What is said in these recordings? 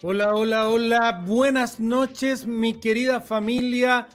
Hola, hola, hola. Buenas noches, mi querida familia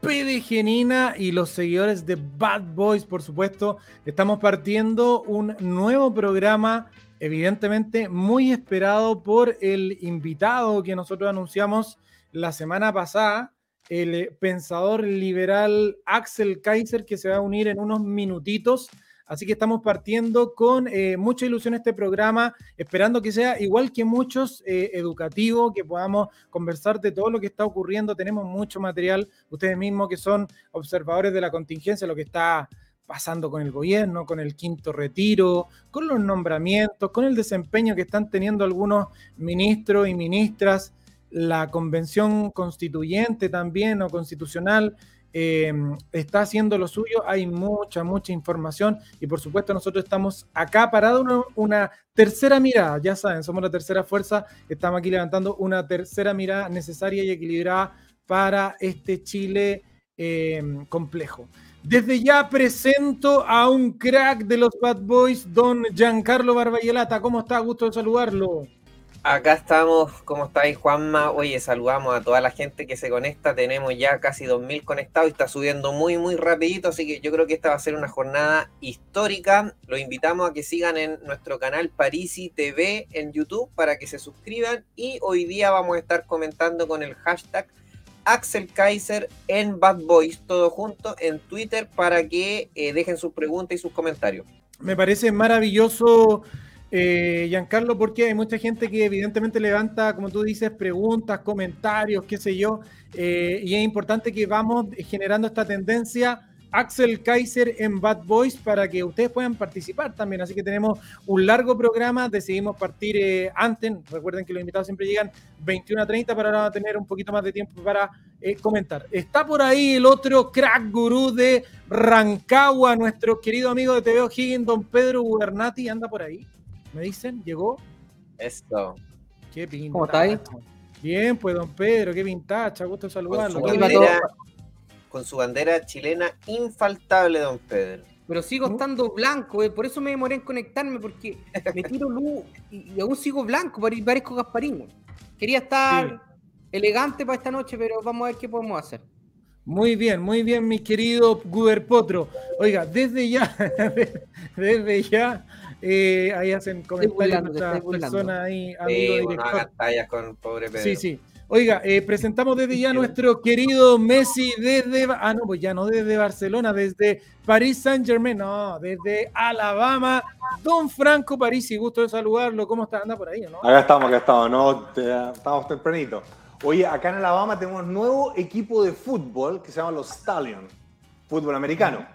PDGenina y los seguidores de Bad Boys, por supuesto. Estamos partiendo un nuevo programa, evidentemente muy esperado por el invitado que nosotros anunciamos la semana pasada, el pensador liberal Axel Kaiser, que se va a unir en unos minutitos Así que estamos partiendo con eh, mucha ilusión este programa, esperando que sea igual que muchos eh, educativo, que podamos conversar de todo lo que está ocurriendo. Tenemos mucho material, ustedes mismos que son observadores de la contingencia, lo que está pasando con el gobierno, con el quinto retiro, con los nombramientos, con el desempeño que están teniendo algunos ministros y ministras, la convención constituyente también o constitucional eh, está haciendo lo suyo, hay mucha, mucha información y por supuesto nosotros estamos acá para dar una, tercera mirada, ya saben, somos la tercera fuerza, estamos aquí levantando una tercera mirada necesaria y equilibrada para este Chile eh, complejo. Desde ya presento a un crack de los Bad Boys, don Giancarlo Barbayelata. ¿Cómo está? Gusto de saludarlo. Acá estamos, ¿cómo estáis, Juanma? Oye, saludamos a toda la gente que se conecta. Tenemos ya casi 2.000 conectados y está subiendo muy, muy rapidito. Así que yo creo que esta va a ser una jornada histórica. Los invitamos a que sigan en nuestro canal Parisi TV en YouTube para que se suscriban. Y hoy día vamos a estar comentando con el hashtag Axel Kaiser en Bad Boys, todo junto en Twitter para que eh, dejen sus preguntas y sus comentarios. Me parece maravilloso eh, Giancarlo, porque hay mucha gente que evidentemente levanta, como tú dices, preguntas, comentarios, qué sé yo, eh, y es importante que vamos generando esta tendencia. Axel Kaiser en Bad Boys para que ustedes puedan participar también. Así que tenemos un largo programa, decidimos partir eh, antes. Recuerden que los invitados siempre llegan 21 a 30 para ahora tener un poquito más de tiempo para eh, comentar. Está por ahí el otro crack gurú de Rancagua, nuestro querido amigo de TV O'Higgins, don Pedro Gubernati, anda por ahí me dicen, llegó. Esto. Qué pinta. ¿Cómo está ahí? Bien, pues, don Pedro, qué pintacha, gusto saludarlo. Con su, bandera, con su bandera chilena infaltable, don Pedro. Pero sigo estando blanco, eh, por eso me demoré en conectarme, porque me tiro luz y, aún sigo blanco, parezco Gasparín. Quería estar elegante para esta noche, pero vamos a ver qué podemos hacer. Muy bien, muy bien, mi querido Guber Potro. Oiga, desde ya, desde ya, eh, ahí hacen comentarios nuestras personas ahí, amigo sí, director. con pobre Pedro. Sí, sí. Oiga, eh, presentamos desde ya a nuestro querido Messi desde, ah, no, pues ya no desde Barcelona, desde París Saint Germain, no, desde Alabama, Don Franco París, y gusto de saludarlo, ¿cómo está? Anda por ahí, ¿no? Acá estamos, acá estamos, no, estamos tempranito. Oye, acá en Alabama tenemos un nuevo equipo de fútbol que se llama los Stallions, fútbol americano.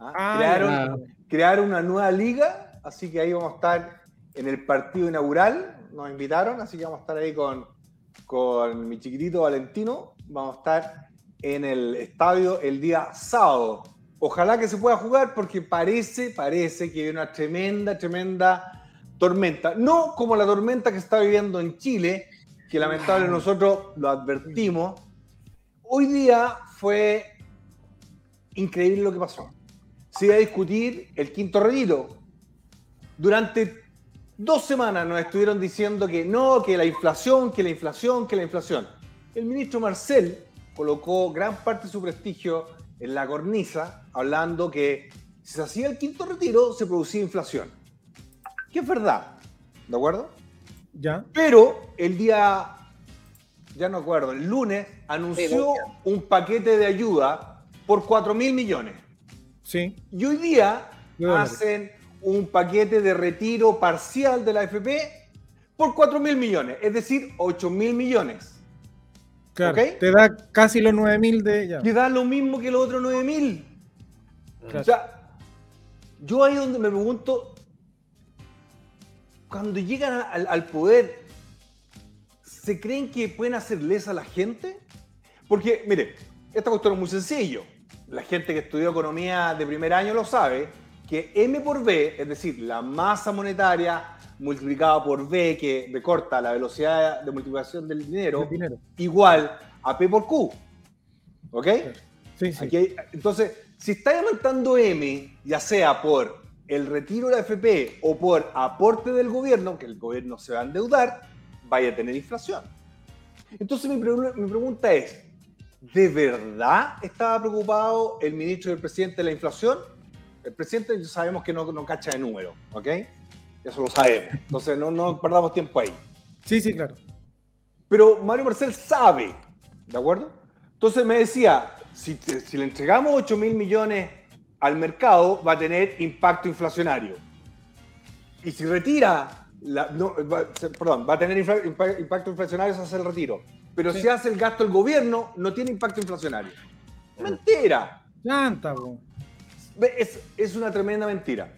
¿Ah? ah crearon, crearon una nueva liga así que ahí vamos a estar en el partido inaugural, nos invitaron, así que vamos a estar ahí con, con mi chiquitito Valentino, vamos a estar en el estadio el día sábado. Ojalá que se pueda jugar porque parece, parece que hay una tremenda, tremenda tormenta. No como la tormenta que está viviendo en Chile, que lamentablemente nosotros lo advertimos. Hoy día fue increíble lo que pasó. Se iba a discutir el quinto retiro, durante dos semanas nos estuvieron diciendo que no, que la inflación, que la inflación, que la inflación. El ministro Marcel colocó gran parte de su prestigio en la cornisa, hablando que si se hacía el quinto retiro, se producía inflación. Que es verdad, ¿de acuerdo? Ya. Pero el día, ya no acuerdo, el lunes anunció un paquete de ayuda por 4 mil millones. Sí. Y hoy día hacen un paquete de retiro parcial de la AFP por 4 mil millones, es decir, 8 mil millones. Claro, te da casi los 9 mil de ella. Te da lo mismo que los otros 9 mil. O sea, yo ahí donde me pregunto, cuando llegan al, poder, ¿se creen que pueden hacerles a la gente? Porque, mire, esta cuestión es muy sencillo. La gente que estudió economía de primer año lo sabe que M por B, es decir, la masa monetaria multiplicada por B, que recorta la velocidad de multiplicación del dinero, igual a P por Q. ¿Ok? Sí, sí. entonces, si está aumentando M, ya sea por el retiro de la FP o por aporte del gobierno, que el gobierno se va a endeudar, vaya a tener inflación. Entonces mi, mi pregunta es, ¿de verdad estaba preocupado el ministro y el presidente de la inflación? El presidente sabemos que no, no cacha de número, ¿ok? Eso lo sabemos. Entonces no, no perdamos tiempo ahí. Sí, sí, claro. Pero Mario Marcel sabe, ¿de acuerdo? Entonces me decía, si, si le entregamos 8 mil millones al mercado, va a tener impacto inflacionario. Y si retira, no, perdón, va a tener impacto inflacionario si hace el retiro. Pero si hace el gasto el gobierno, no tiene impacto inflacionario. Mentira. Es, es una tremenda mentira.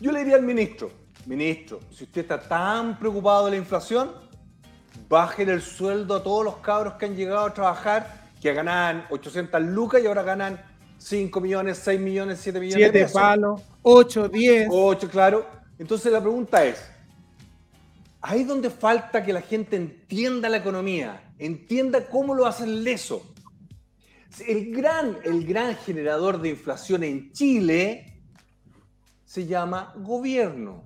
Yo le diría al ministro, ministro, si usted está tan preocupado de la inflación, bajen el sueldo a todos los cabros que han llegado a trabajar, que ganan 800 lucas y ahora ganan 5 millones, 6 millones, 7 millones 7 palos, 8, 10. 8, claro. Entonces la pregunta es, ahí es donde falta que la gente entienda la economía, entienda cómo lo hacen leso. El gran, el gran generador de inflación en Chile se llama gobierno.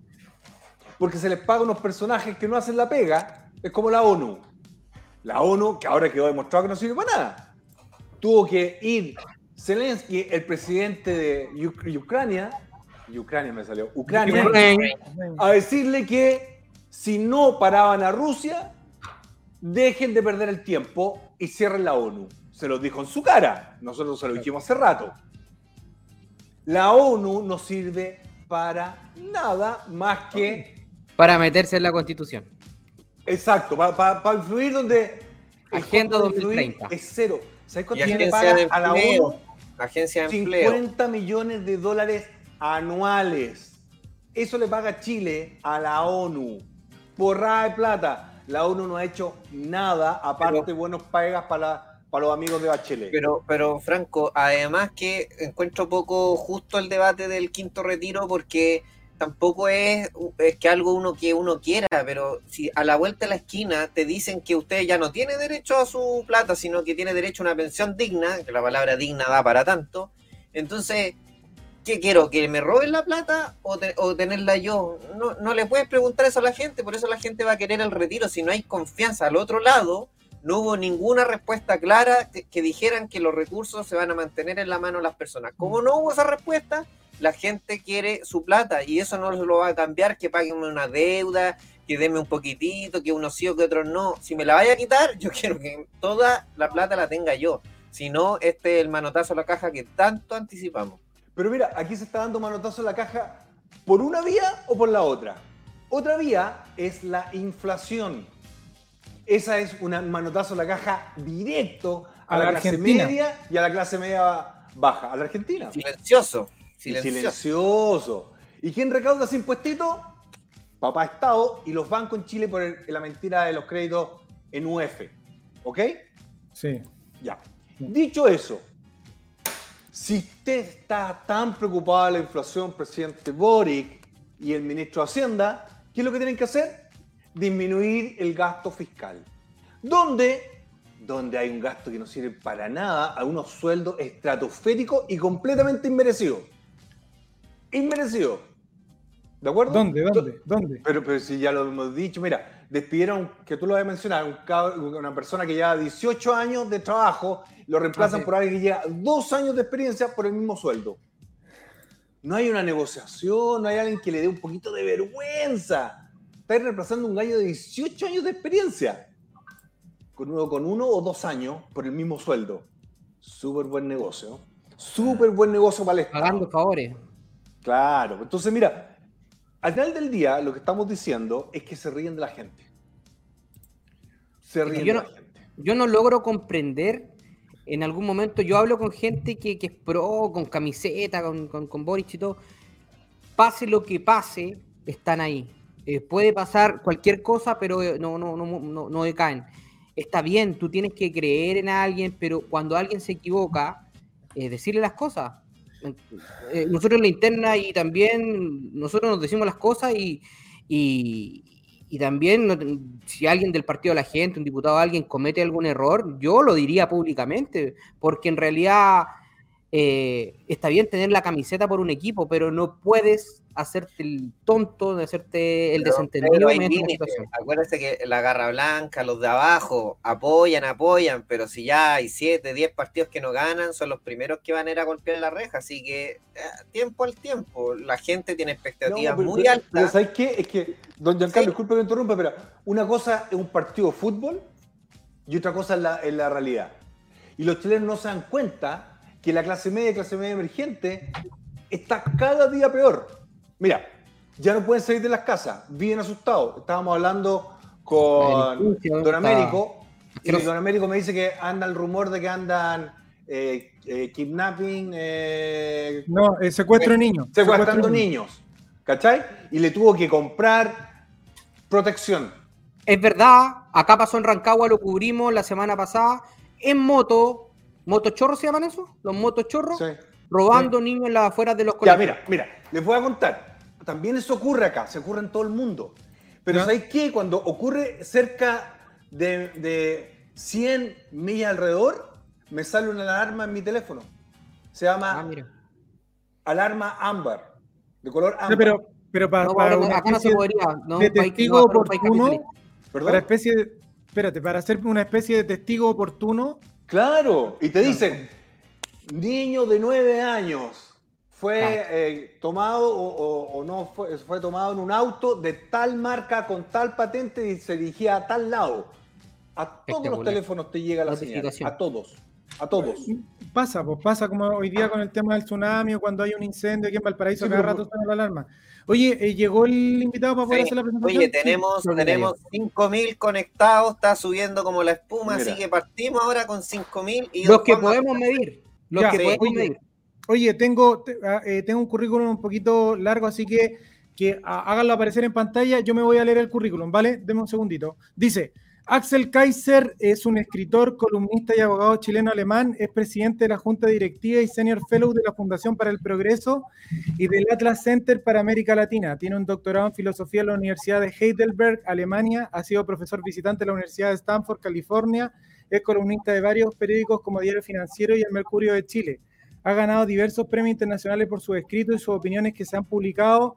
Porque se les paga a unos personajes que no hacen la pega, es como la ONU. La ONU, que ahora quedó demostrado que no sirve para nada, tuvo que ir Zelensky, el presidente de Ucrania, Ucrania me salió, Ucrania, a decirle que si no paraban a Rusia, dejen de perder el tiempo y cierren la ONU. Se lo dijo en su cara, nosotros se lo dijimos hace rato. La ONU no sirve para nada más que... Para meterse en la constitución. Exacto, para, influir donde... Agenda 2030. Es cero. ¿Sabes cuánto le paga a la ONU? Agencia de 50 millones de dólares anuales. Eso le paga Chile a la ONU. Porrada de plata. La ONU no ha hecho nada, aparte de buenos pagas para, para los amigos de Bachelet. Pero, pero, Franco, además que encuentro poco justo el debate del quinto retiro porque tampoco es, es, que algo uno que uno quiera, pero si a la vuelta de la esquina te dicen que usted ya no tiene derecho a su plata, sino que tiene derecho a una pensión digna, que la palabra digna da para tanto, entonces ¿qué quiero? ¿Que me roben la plata o, tenerla yo? No, no, le puedes preguntar eso a la gente, por eso la gente va a querer el retiro. Si no hay confianza al otro lado, no hubo ninguna respuesta clara que, dijeran que los recursos se van a mantener en la mano de las personas. Como no hubo esa respuesta, la gente quiere su plata y eso no lo va a cambiar, que paguen una deuda, que denme un poquitito, que unos sí o que otros no. Si me la vaya a quitar, yo quiero que toda la plata la tenga yo. Si no, este es el manotazo a la caja que tanto anticipamos. Pero mira, aquí se está dando manotazo en la caja por una vía o por la otra. Otra vía es la inflación. Esa es un manotazo en la caja directo a, la, clase media y a la clase media baja, a la Argentina. Silencioso. Silencioso. Silencioso. ¿Y quién recauda ese impuestito? Papá Estado y los bancos en Chile por la mentira de los créditos en UF. ¿Ok? Sí. Ya. Dicho eso, si usted está tan preocupado de la inflación, presidente Boric y el ministro de Hacienda, ¿qué es lo que tienen que hacer? Disminuir el gasto fiscal. ¿Dónde? Donde hay un gasto que no sirve para nada, a unos sueldos estratosféricos y completamente inmerecidos. Inmerecidos. ¿De acuerdo? ¿Dónde? ¿Dónde? ¿Dónde? Pero, pero si ya lo hemos dicho, mira, despidieron, que tú lo habías mencionado, una persona que lleva 18 años de trabajo, lo reemplazan por alguien que lleva dos años de experiencia por el mismo sueldo. No hay una negociación, no hay alguien que le dé un poquito de vergüenza. Estás reemplazando un gallo de 18 años de experiencia con uno, con uno o dos años por el mismo sueldo. Súper buen negocio. Súper buen negocio para el Estado. Pagando favores. Claro. Entonces, mira, al final del día, lo que estamos diciendo es que se ríen de la gente. Se ríen de la gente. Yo no logro comprender. En algún momento yo hablo con gente que, es pro, con camiseta, con, con, Boris y todo. Pase lo que pase, están ahí. Eh, puede pasar cualquier cosa, pero eh, no, no, no, no, no decaen. Está bien, tú tienes que creer en alguien, pero cuando alguien se equivoca, eh, decirle las cosas eh, nosotros en la interna y también nosotros nos decimos las cosas y, y, también si alguien del partido de la gente, un diputado, alguien comete algún error, yo lo diría públicamente, porque en realidad eh, está bien tener la camiseta por un equipo, pero no puedes hacerte el tonto, de hacerte el desentendido en esta situación. Acuérdate que la garra blanca, los de abajo, apoyan, apoyan, pero si ya hay 7, 10 partidos que no ganan, son los primeros que van a ir a golpear la reja, así que eh, tiempo al tiempo, la gente tiene expectativas muy altas. Pero ¿sabes qué? Es que, don Giancarlo, disculpe que me interrumpa, pero una cosa es un partido de fútbol y otra cosa es la, es la realidad. Y los chilenos no se dan cuenta que la clase media, clase media emergente, está cada día peor. Mira, ya no pueden salir de las casas, bien asustados. Estábamos hablando con Don Américo, y Don Américo me dice que anda el rumor de que andan eh, eh, kidnapping. Eh, no, secuestro de niños. Secuestrando niños. ¿Cachai? Y le tuvo que comprar protección. Es verdad, acá pasó en Rancagua, lo cubrimos la semana pasada, en moto, ¿Motochorros se llaman eso? ¿Los motochorros? Sí. Robando niños en las afueras de los colegios. Ya, mira, mira, les voy a contar. También eso ocurre acá, se ocurre en todo el mundo. Pero ¿sabéis qué? Cuando ocurre cerca de, de 100 millas alrededor, me sale una alarma en mi teléfono. Se llama ah, alarma ámbar, de color ámbar. pero, pero para, para una acá no se podría, ¿no? de testigo oportuno, para especie de, espérate, para hacer una especie de testigo oportuno, Claro, y te dicen, niño de nueve años fue eh, tomado o, no fue, fue, tomado en un auto de tal marca con tal patente y se dirigía a tal lado. A todos los teléfonos te llega la señal, a todos. A todos. Pasa, pues pasa como hoy día con el tema del tsunami o cuando hay un incendio aquí en Valparaíso, cada rato suena la alarma. Oye, eh, llegó el invitado para poder hacer la presentación. Oye, tenemos, tenemos 5.000 conectados, está subiendo como la espuma, así que partimos ahora con 5.000. Y los que podemos medir. Los que podemos oye, medir. Oye, tengo, ah, eh, tengo un currículum un poquito largo, así que que háganlo aparecer en pantalla. Yo me voy a leer el currículum, ¿vale? Deme un segundito. Dice, Axel Kaiser es un escritor, columnista y abogado chileno-alemán. Es presidente de la Junta Directiva y Senior Fellow de la Fundación para el Progreso y del Atlas Center para América Latina. Tiene un doctorado en filosofía en la Universidad de Heidelberg, Alemania. Ha sido profesor visitante de la Universidad de Stanford, California. Es columnista de varios periódicos como Diario Financiero y El Mercurio de Chile. Ha ganado diversos premios internacionales por sus escritos y sus opiniones que se han publicado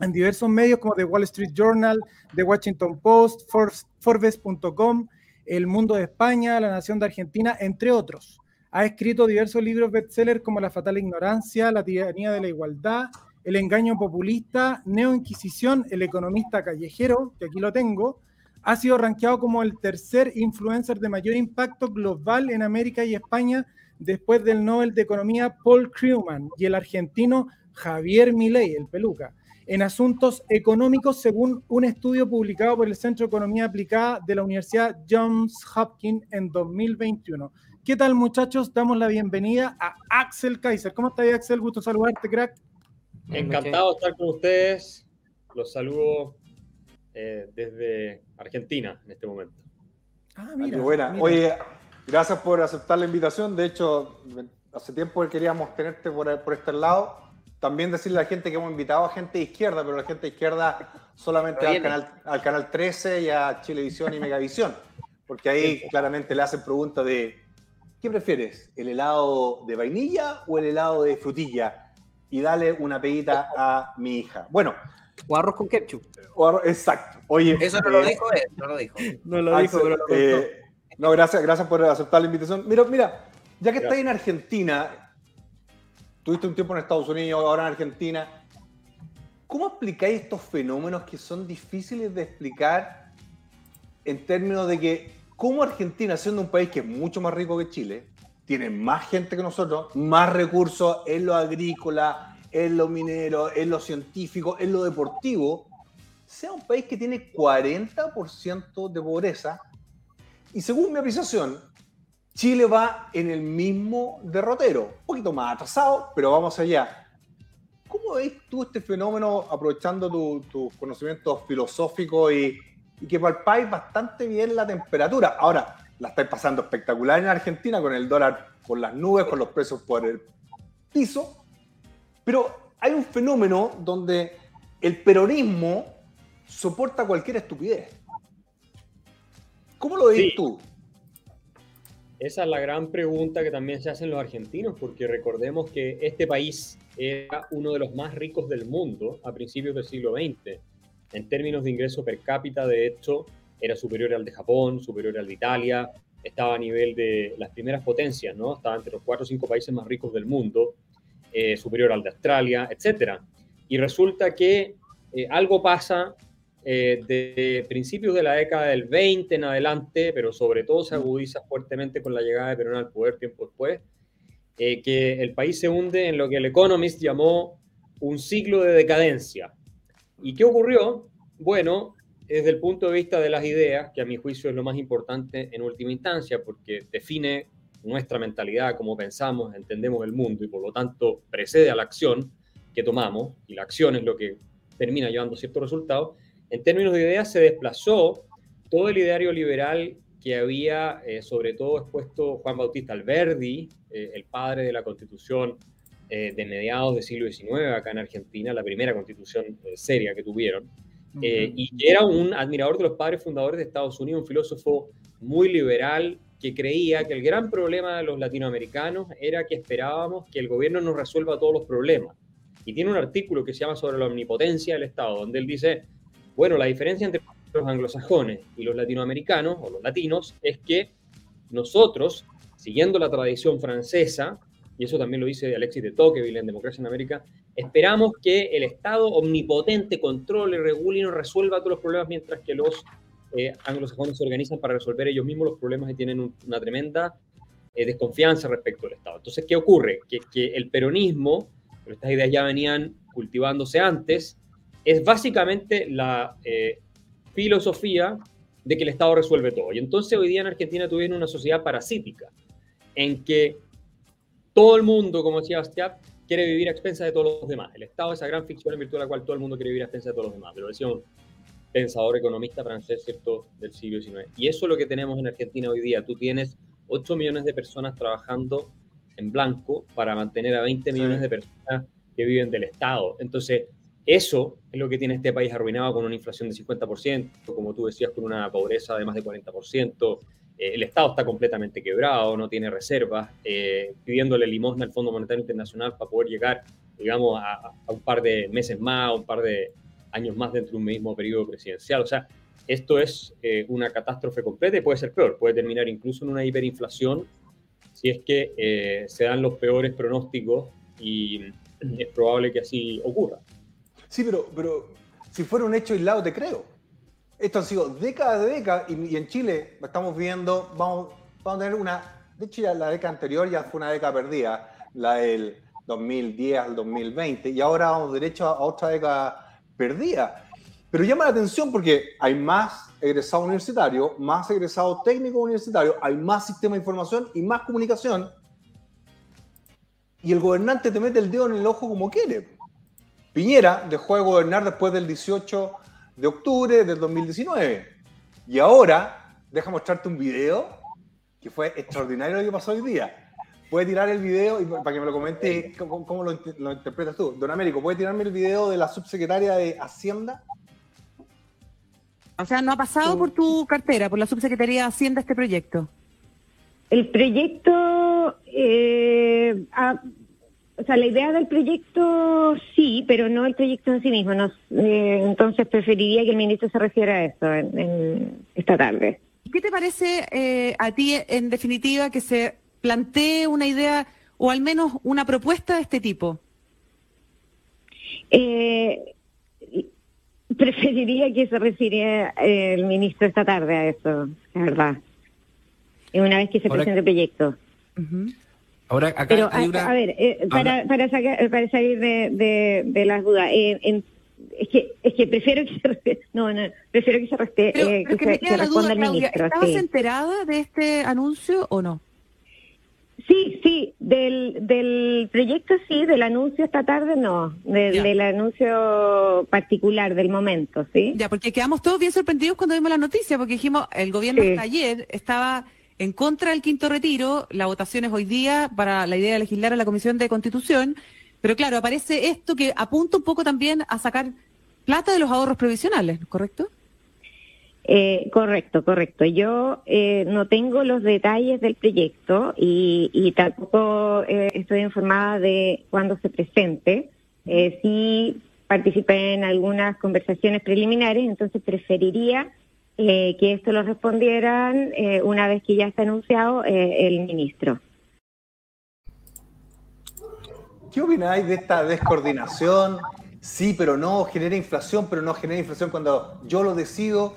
en diversos medios como The Wall Street Journal, The Washington Post, Forbes.com, El Mundo de España, La Nación de Argentina, entre otros. Ha escrito diversos libros bestsellers como La Fatal Ignorancia, La Tiranía de la Igualdad, El Engaño Populista, Neo Inquisición, El Economista Callejero, que aquí lo tengo. Ha sido rankeado como el tercer influencer de mayor impacto global en América y España después del Nobel de Economía Paul Krugman y el argentino Javier Milei, el peluca en asuntos económicos, según un estudio publicado por el Centro de Economía Aplicada de la Universidad Johns Hopkins en 2021. ¿Qué tal, muchachos? Damos la bienvenida a Axel Kaiser. ¿Cómo estás, Axel? Gusto saludarte, crack. Encantado de estar con ustedes. Los saludo eh, desde Argentina en este momento. Ah, mira. buena. Oye, gracias por aceptar la invitación. De hecho, hace tiempo que queríamos tenerte por, por este lado también decirle a la gente que hemos invitado a gente de izquierda, pero la gente de izquierda solamente al canal, al canal 13 y a Chilevisión y Megavisión, porque ahí claramente le hacen preguntas de ¿qué prefieres? ¿El helado de vainilla o el helado de frutilla? Y dale una peguita a mi hija. Bueno. O arroz con ketchup. exacto. Oye, Eso no lo eh, dijo él, no lo dijo. No lo dijo, pero lo eh, No, gracias, gracias por aceptar la invitación. Mira, mira, ya que estás en Argentina, Tuviste un tiempo en Estados Unidos, ahora en Argentina. ¿Cómo explicáis estos fenómenos que son difíciles de explicar en términos de que, como Argentina, siendo un país que es mucho más rico que Chile, tiene más gente que nosotros, más recursos en lo agrícola, en lo minero, en lo científico, en lo deportivo, sea un país que tiene 40% de pobreza. Y según mi apreciación, Chile va en el mismo derrotero, un poquito más atrasado, pero vamos allá. ¿Cómo ves tú este fenómeno aprovechando tus conocimientos filosóficos y, que palpáis bastante bien la temperatura? Ahora, la estáis pasando espectacular en Argentina con el dólar por las nubes, con los precios por el piso, pero hay un fenómeno donde el peronismo soporta cualquier estupidez. ¿Cómo lo ves tú? Esa es la gran pregunta que también se hacen los argentinos, porque recordemos que este país era uno de los más ricos del mundo a principios del siglo XX. En términos de ingreso per cápita, de hecho, era superior al de Japón, superior al de Italia, estaba a nivel de las primeras potencias, ¿no? Estaba entre los cuatro o cinco países más ricos del mundo, eh, superior al de Australia, etc. Y resulta que eh, algo pasa eh, de principios de la década del 20 en adelante, pero sobre todo se agudiza fuertemente con la llegada de Perón al poder tiempo después, eh, que el país se hunde en lo que el Economist llamó un ciclo de decadencia. ¿Y qué ocurrió? Bueno, desde el punto de vista de las ideas, que a mi juicio es lo más importante en última instancia, porque define nuestra mentalidad, cómo pensamos, entendemos el mundo y por lo tanto precede a la acción que tomamos, y la acción es lo que termina llevando ciertos resultados, en términos de ideas, se desplazó todo el ideario liberal que había, eh, sobre todo, expuesto Juan Bautista Alberdi, eh, el padre de la constitución eh, de mediados del siglo XIX acá en Argentina, la primera constitución seria que tuvieron, y era un admirador de los padres fundadores de Estados Unidos, un filósofo muy liberal que creía que el gran problema de los latinoamericanos era que esperábamos que el gobierno nos resuelva todos los problemas. Y tiene un artículo que se llama sobre la omnipotencia del Estado, donde él dice, bueno, la diferencia entre los anglosajones y los latinoamericanos o los latinos es que nosotros, siguiendo la tradición francesa, y eso también lo dice Alexis de Tocqueville en Democracia en América, esperamos que el Estado omnipotente controle, regule y nos resuelva todos los problemas mientras que los eh, anglosajones se organizan para resolver ellos mismos los problemas y tienen una tremenda eh, desconfianza respecto al Estado. Entonces, ¿qué ocurre? Que, que el peronismo, pero estas ideas ya venían cultivándose antes, es básicamente la eh, filosofía de que el Estado resuelve todo. Y entonces hoy día en Argentina tuvieron una sociedad parasítica, en que todo el mundo, como decía Bastiat, quiere vivir a expensas de todos los demás. El Estado es esa gran ficción en virtud de la cual todo el mundo quiere vivir a expensas de todos los demás. Pero decía un pensador economista francés, ¿cierto?, del siglo XIX. Y eso es lo que tenemos en Argentina hoy día. Tú tienes 8 millones de personas trabajando en blanco para mantener a 20 millones de personas que viven del Estado. Entonces, eso es lo que tiene este país arruinado con una inflación de 50%, como tú decías, con una pobreza de más de 40%. Eh, el Estado está completamente quebrado, no tiene reservas, eh, pidiéndole limosna al Fondo Monetario Internacional para poder llegar, digamos, a, un par de meses más, un par de años más dentro de un mismo periodo presidencial. O sea, esto es eh, una catástrofe completa y puede ser peor, puede terminar incluso en una hiperinflación si es que se dan los peores pronósticos y es probable que así ocurra. Sí, pero, pero si fuera un hecho aislado, te creo. Esto han sido décadas de décadas y, en Chile estamos viendo, vamos, vamos a tener una, de hecho ya la década anterior ya fue una década perdida, la del 2010 al 2020, y ahora vamos derecho a, otra década perdida. Pero llama la atención porque hay más egresados universitarios, más egresados técnicos universitarios, hay más sistema de información y más comunicación. Y el gobernante te mete el dedo en el ojo como quiere. Piñera dejó de gobernar después del 18 de octubre del 2019. Y ahora, deja mostrarte un video que fue extraordinario lo que pasó hoy día. Puede tirar el video y para que me lo comente cómo, lo, interpretas tú. Don Américo, ¿puede tirarme el video de la subsecretaria de Hacienda? O sea, no ha pasado por tu cartera, por la subsecretaría de Hacienda este proyecto. El proyecto eh, o sea, la idea del proyecto sí, pero no el proyecto en sí mismo. Eh, entonces preferiría que el ministro se refiera a eso en, esta tarde. ¿Qué te parece eh, a ti, en definitiva, que se plantee una idea o al menos una propuesta de este tipo? Eh, preferiría que se refiriera el ministro esta tarde a eso, la verdad. Una vez que se presente el proyecto. Ahora, acá Pero, hay una... a, ver, eh, para, para, sacar, para salir de, de, las dudas, eh, es que es que prefiero que se no, no prefiero que se, reste, eh, que, se, que responda el ministro. ¿Estabas enterada de este anuncio o no? Sí, sí, del, del proyecto sí, del anuncio esta tarde no, del, anuncio particular del momento, ¿sí? Ya, porque quedamos todos bien sorprendidos cuando vimos la noticia, porque dijimos, el gobierno ayer estaba en contra del quinto retiro, la votación es hoy día para la idea de legislar a la Comisión de Constitución, pero claro, aparece esto que apunta un poco también a sacar plata de los ahorros provisionales, ¿correcto? Eh, correcto, correcto. Yo eh, no tengo los detalles del proyecto y, y tampoco eh, estoy informada de cuándo se presente. Eh, sí participé en algunas conversaciones preliminares, entonces preferiría eh, que esto lo respondieran eh, una vez que ya está anunciado eh, el ministro. ¿Qué opináis de esta descoordinación? Sí, pero no, genera inflación, pero no genera inflación cuando yo lo decido.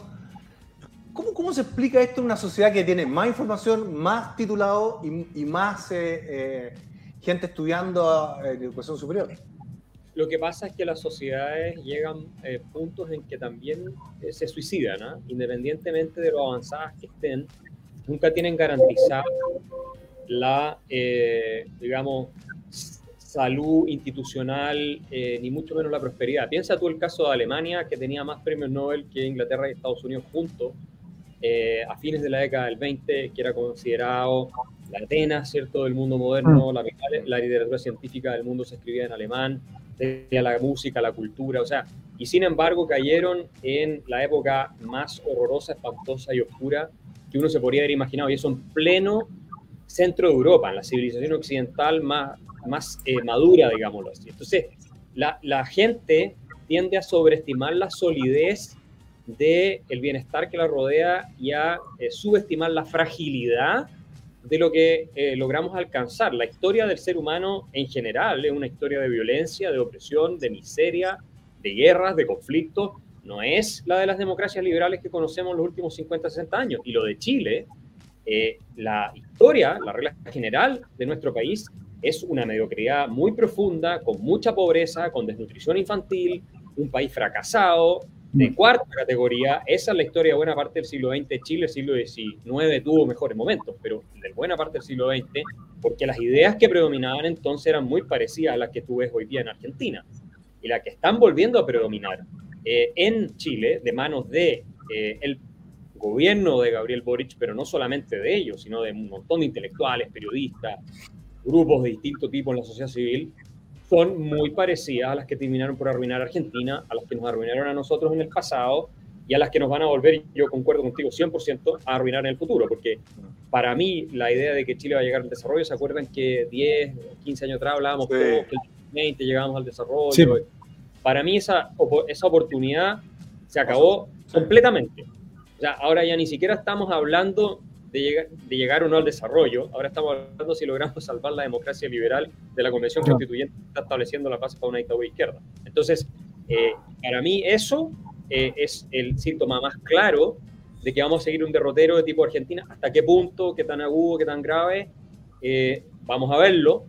¿Cómo, cómo se explica esto en una sociedad que tiene más información, más titulado y, y más gente estudiando educación superior? Lo que pasa es que las sociedades llegan eh, puntos en que también eh, se suicidan, ¿ah? independientemente de lo avanzadas que estén, nunca tienen garantizada la, eh, digamos, salud institucional, eh, ni mucho menos la prosperidad. Piensa tú el caso de Alemania, que tenía más premios Nobel que Inglaterra y Estados Unidos juntos, eh, a fines de la década del 20, que era considerado la Atenas, ¿cierto?, del mundo moderno, la, la literatura científica del mundo se escribía en alemán, tenía la música, la cultura, o sea, y sin embargo cayeron en la época más horrorosa, espantosa y oscura que uno se podría haber imaginado, y eso en pleno centro de Europa, en la civilización occidental más, más eh, madura, digámoslo así. Entonces, la, la, gente tiende a sobreestimar la solidez del el bienestar que la rodea y a eh, subestimar la fragilidad de lo que eh, logramos alcanzar. La historia del ser humano en general es una historia de violencia, de opresión, de miseria, de guerras, de conflictos. No es la de las democracias liberales que conocemos los últimos 50, 60 años. Y lo de Chile, eh, la historia, la regla general de nuestro país es una mediocridad muy profunda, con mucha pobreza, con desnutrición infantil, un país fracasado, de cuarta categoría. Esa es la historia de buena parte del siglo XX. Chile, el siglo XIX, tuvo mejores momentos, pero de buena parte del siglo XX, porque las ideas que predominaban entonces eran muy parecidas a las que tú ves hoy día en Argentina y las que están volviendo a predominar eh, en Chile de manos de eh, el gobierno de Gabriel Boric, pero no solamente de ellos, sino de un montón de intelectuales, periodistas, grupos de distinto tipo en la sociedad civil, son muy parecidas a las que terminaron por arruinar a Argentina, a las que nos arruinaron a nosotros en el pasado y a las que nos van a volver, yo concuerdo contigo 100%, a arruinar en el futuro, porque para mí la idea de que Chile va a llegar al desarrollo, ¿se acuerdan que 10, 15 años atrás hablábamos sí. que el 20 llegábamos al desarrollo? Sí. Para mí esa, esa oportunidad se acabó completamente. O sea, ahora ya ni siquiera estamos hablando de llegar, de llegar o no al desarrollo. Ahora estamos hablando si logramos salvar la democracia liberal de la Convención no. Constituyente que está estableciendo la base para una dictadura izquierda. Entonces, eh, para mí eso eh, es el síntoma más claro de que vamos a seguir un derrotero de tipo Argentina. ¿Hasta qué punto? ¿Qué tan agudo? ¿Qué tan grave? Eh, vamos a verlo.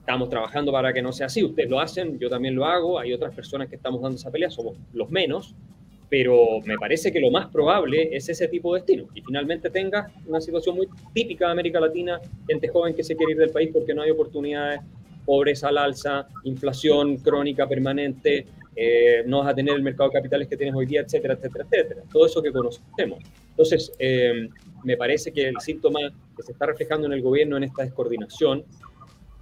Estamos trabajando para que no sea así. Ustedes lo hacen, yo también lo hago. Hay otras personas que estamos dando esa pelea, somos los menos pero me parece que lo más probable es ese tipo de destino. Y finalmente tengas una situación muy típica de América Latina, gente joven que se quiere ir del país porque no hay oportunidades, pobreza al alza, inflación crónica permanente, eh, no vas a tener el mercado de capitales que tienes hoy día, etcétera, etcétera, etcétera. Todo eso que conocemos. Entonces, eh, me parece que el síntoma que se está reflejando en el gobierno en esta descoordinación,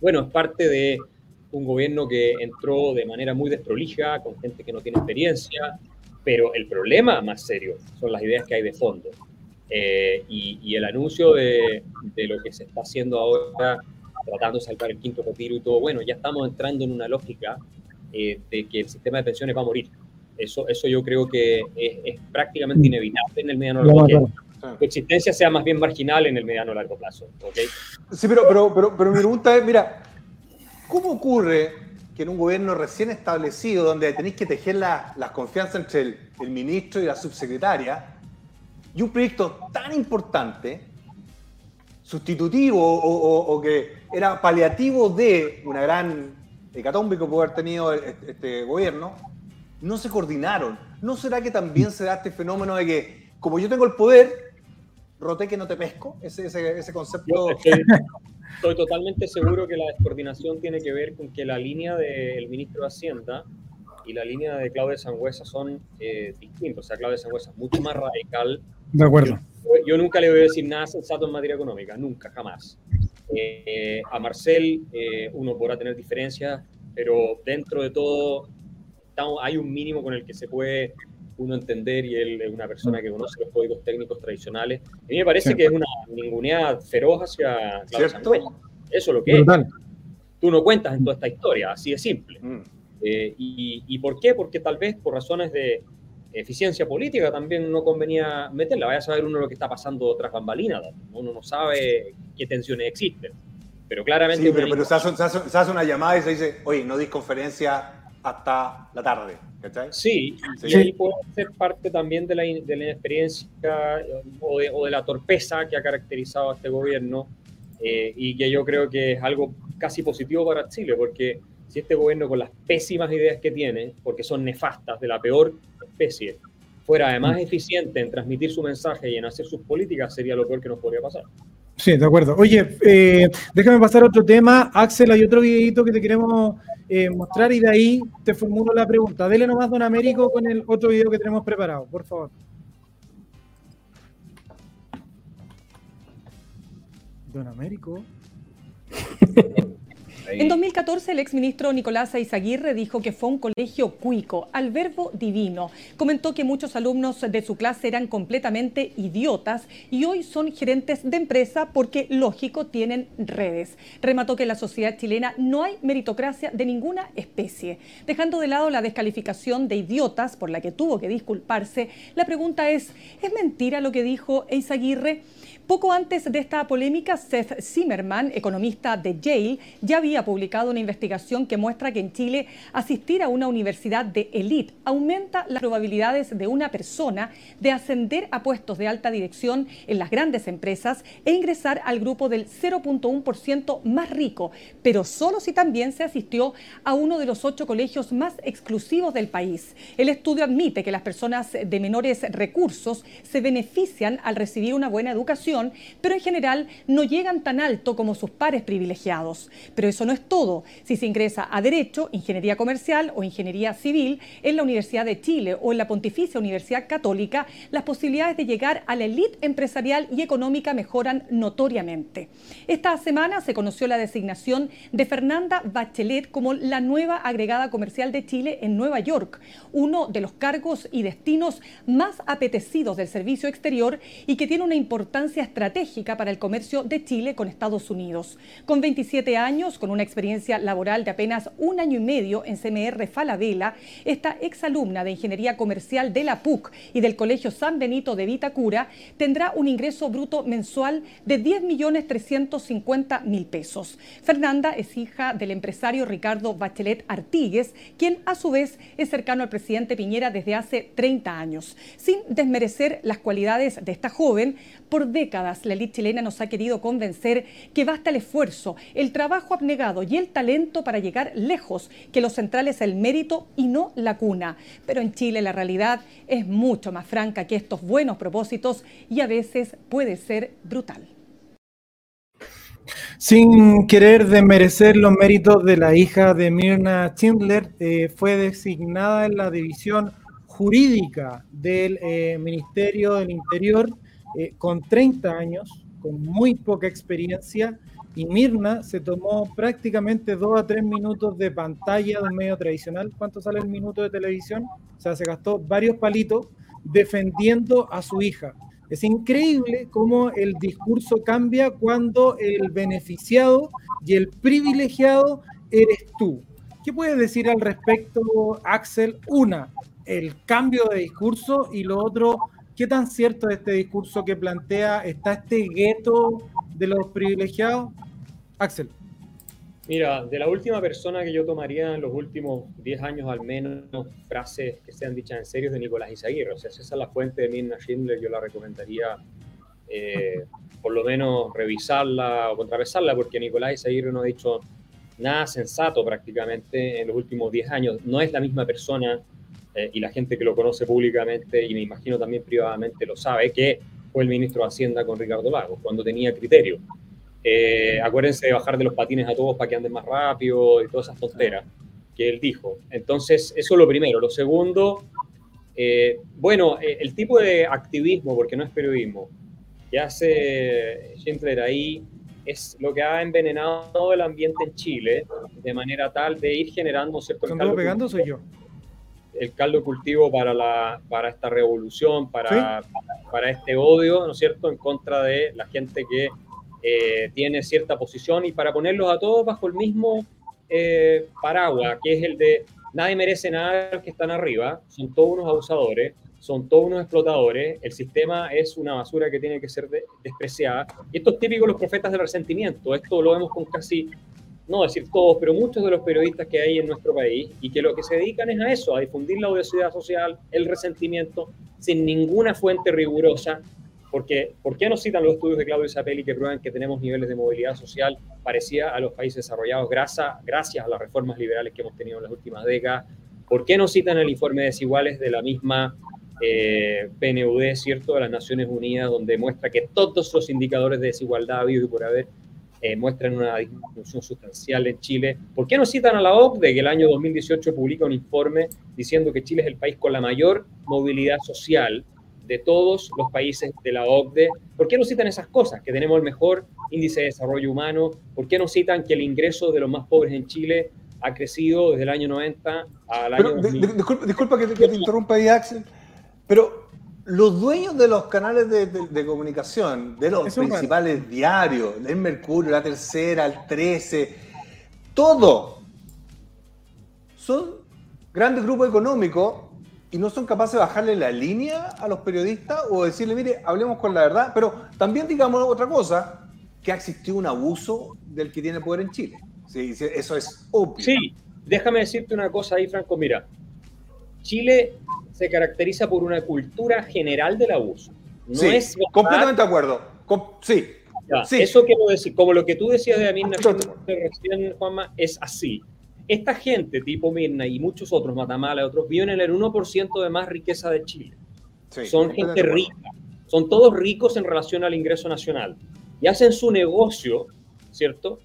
bueno, es parte de un gobierno que entró de manera muy desprolija, con gente que no tiene experiencia, pero el problema más serio son las ideas que hay de fondo. Eh, y, y, el anuncio de, de, lo que se está haciendo ahora, tratando de salvar el quinto retiro y todo, bueno, ya estamos entrando en una lógica eh, de que el sistema de pensiones va a morir. Eso, eso yo creo que es, es prácticamente inevitable en el mediano largo plazo. Su existencia sea más bien marginal en el mediano largo plazo. ¿okay? Sí, pero, pero, pero, pero mi pregunta es, mira, ¿cómo ocurre que en un gobierno recién establecido, donde tenéis que tejer las la confianzas entre el, el, ministro y la subsecretaria, y un proyecto tan importante, sustitutivo o, o, que era paliativo de una gran hecatombe que pudo haber tenido este, este, gobierno, no se coordinaron. ¿No será que también se da este fenómeno de que, como yo tengo el poder, roté que no te pesco? Ese, ese, ese concepto... totalmente seguro que la descoordinación tiene que ver con que la línea del ministro de Hacienda y la línea de Claudia Sangüesa son eh, distintos. O sea, Claudia Sangüesa es mucho más radical. De acuerdo. Yo, yo, nunca le voy a decir nada sensato en materia económica, nunca, jamás. Eh, a Marcel eh, uno podrá tener diferencias, pero dentro de todo hay un mínimo con el que se puede uno entender y él es una persona que conoce los códigos técnicos tradicionales. A mí me parece que es una ninguneada feroz hacia Claudio Eso es lo que es. Tú no cuentas en toda esta historia, así de simple. Mm. Eh, y, y, por qué? Porque tal vez por razones de eficiencia política también no convenía meterla. Vaya a saber uno lo que está pasando tras bambalinas. Uno no sabe qué tensiones existen. Pero claramente... Sí, pero, se, hace, una llamada y se dice, oye, no disconferencia hasta la tarde. Sí, y ahí puede ser parte también de la, de la inexperiencia o de, o de, la torpeza que ha caracterizado a este gobierno eh, y que yo creo que es algo casi positivo para Chile, porque si este gobierno con las pésimas ideas que tiene, porque son nefastas, de la peor especie, fuera además eficiente en transmitir su mensaje y en hacer sus políticas, sería lo peor que nos podría pasar. Sí, de acuerdo. Oye, eh, déjame pasar a otro tema. Axel, hay otro videito que te queremos eh, mostrar y de ahí te formulo la pregunta. Dele nomás, don Américo, con el otro video que tenemos preparado, por favor. Don Américo. En 2014, el exministro Nicolás Aizaguirre dijo que fue un colegio cuico, al verbo divino. Comentó que muchos alumnos de su clase eran completamente idiotas y hoy son gerentes de empresa porque, lógico, tienen redes. Remató que en la sociedad chilena no hay meritocracia de ninguna especie. Dejando de lado la descalificación de idiotas por la que tuvo que disculparse, la pregunta es, ¿es mentira lo que dijo Eizaguirre? Poco antes de esta polémica, Seth Zimmerman, economista de Yale, ya había publicado una investigación que muestra que en Chile asistir a una universidad de élite aumenta las probabilidades de una persona de ascender a puestos de alta dirección en las grandes empresas e ingresar al grupo del 0.1% más rico, pero solo si también se asistió a uno de los ocho colegios más exclusivos del país. El estudio admite que las personas de menores recursos se benefician al recibir una buena pero en general no llegan tan alto como sus pares privilegiados. Pero eso no es todo. Si se ingresa a Derecho, Ingeniería Comercial o Ingeniería Civil en la Universidad de Chile o en la Pontificia Universidad Católica, las posibilidades de llegar a la élite empresarial y económica mejoran notoriamente. Esta semana se conoció la designación de Fernanda Bachelet como la nueva agregada comercial de Chile en Nueva York, uno de los cargos y destinos más apetecidos del servicio exterior y que tiene una importancia estratégica para el comercio de Chile con Estados Unidos. Con 27 años, con una experiencia laboral de apenas un año y medio en CMR Falabella, esta exalumna de Ingeniería Comercial de la PUC y del Colegio San Benito de Vitacura tendrá un ingreso bruto mensual de 10.350.000 pesos. Fernanda es hija del empresario Ricardo Bachelet Artigues, quien a su vez es cercano al presidente Piñera desde hace 30 años. Sin desmerecer las cualidades de esta joven, por décadas la élite chilena nos ha querido convencer que basta el esfuerzo, el trabajo abnegado y el talento para llegar lejos, que lo central es el mérito y no la cuna. Pero en Chile la realidad es mucho más franca que estos buenos propósitos y a veces puede ser brutal. Sin querer desmerecer los méritos de la hija de Mirna Schindler, eh, fue designada en la división jurídica del eh, Ministerio del Interior eh, con 30 años, con muy poca experiencia, y Mirna se tomó prácticamente dos a tres minutos de pantalla de medio tradicional. ¿Cuánto sale el minuto de televisión? O sea, se gastó varios palitos defendiendo a su hija. Es increíble cómo el discurso cambia cuando el beneficiado y el privilegiado eres tú. ¿Qué puedes decir al respecto, Axel? Una, el cambio de discurso y lo otro, ¿Qué tan cierto es este discurso que plantea? ¿Está este gueto de los privilegiados? Axel. Mira, de la última persona que yo tomaría en los últimos 10 años al menos frases que sean dichas en serio es de Nicolás Izaguirre. O sea, si esa es la fuente de Mirna Schindler, yo la recomendaría eh, por lo menos revisarla o contrapesarla, porque Nicolás Izaguirre no ha dicho nada sensato prácticamente en los últimos 10 años. No es la misma persona eh, y la gente que lo conoce públicamente y me imagino también privadamente lo sabe, que fue el ministro de Hacienda con Ricardo Lagos, cuando tenía criterio. Eh, acuérdense de bajar de los patines a todos para que anden más rápido y todas esas tonteras que él dijo. Entonces, eso es lo primero. Lo segundo, eh, bueno, el tipo de activismo, porque no es periodismo, que hace Schindler ahí es lo que ha envenenado el ambiente en Chile de manera tal de ir generando un cierto... pegando soy yo? El caldo cultivo para, la, para esta revolución, para, para, este odio, ¿no es cierto?, en contra de la gente que eh, tiene cierta posición y para ponerlos a todos bajo el mismo eh, paraguas, que es el de nadie merece nada los que están arriba, son todos unos abusadores, son todos unos explotadores, el sistema es una basura que tiene que ser despreciada. Y esto es típico de los profetas del resentimiento, esto lo vemos con casi no decir todos, pero muchos de los periodistas que hay en nuestro país y que lo que se dedican es a eso, a difundir la odiosidad social, el resentimiento, sin ninguna fuente rigurosa. Porque, ¿Por qué no citan los estudios de Claudio Zapelli que prueban que tenemos niveles de movilidad social parecida a los países desarrollados gracias, a las reformas liberales que hemos tenido en las últimas décadas? ¿Por qué no citan el informe de desiguales de la misma eh, PNUD, ¿cierto?, de las Naciones Unidas, donde muestra que todos los indicadores de desigualdad habido y por haber eh, muestran una disminución sustancial en Chile. ¿Por qué no citan a la OCDE que el año 2018 publica un informe diciendo que Chile es el país con la mayor movilidad social de todos los países de la OCDE? ¿Por qué no citan esas cosas? Que tenemos el mejor índice de desarrollo humano. ¿Por qué no citan que el ingreso de los más pobres en Chile ha crecido desde el año 90 al año disculpa, que, te, que te interrumpa ahí, Axel, pero los dueños de los canales de, comunicación, de los principales diarios, el Mercurio, la Tercera, el 13, todo, son grandes grupos económicos y no son capaces de bajarle la línea a los periodistas o decirle, mire, hablemos con la verdad, pero también digamos otra cosa, que ha existido un abuso del que tiene poder en Chile. Sí, eso es obvio. Sí, déjame decirte una cosa ahí, Franco, mira, Chile se caracteriza por una cultura general del abuso. No sí, es completamente de acuerdo. sí, sí. Eso quiero decir, como lo que tú decías de Mirna recién, Juanma, es así. Esta gente, tipo Mirna y muchos otros, Matamala y otros, viven en el 1% de más riqueza de Chile. Son gente rica. Son todos ricos en relación al ingreso nacional. Y hacen su negocio, ¿cierto?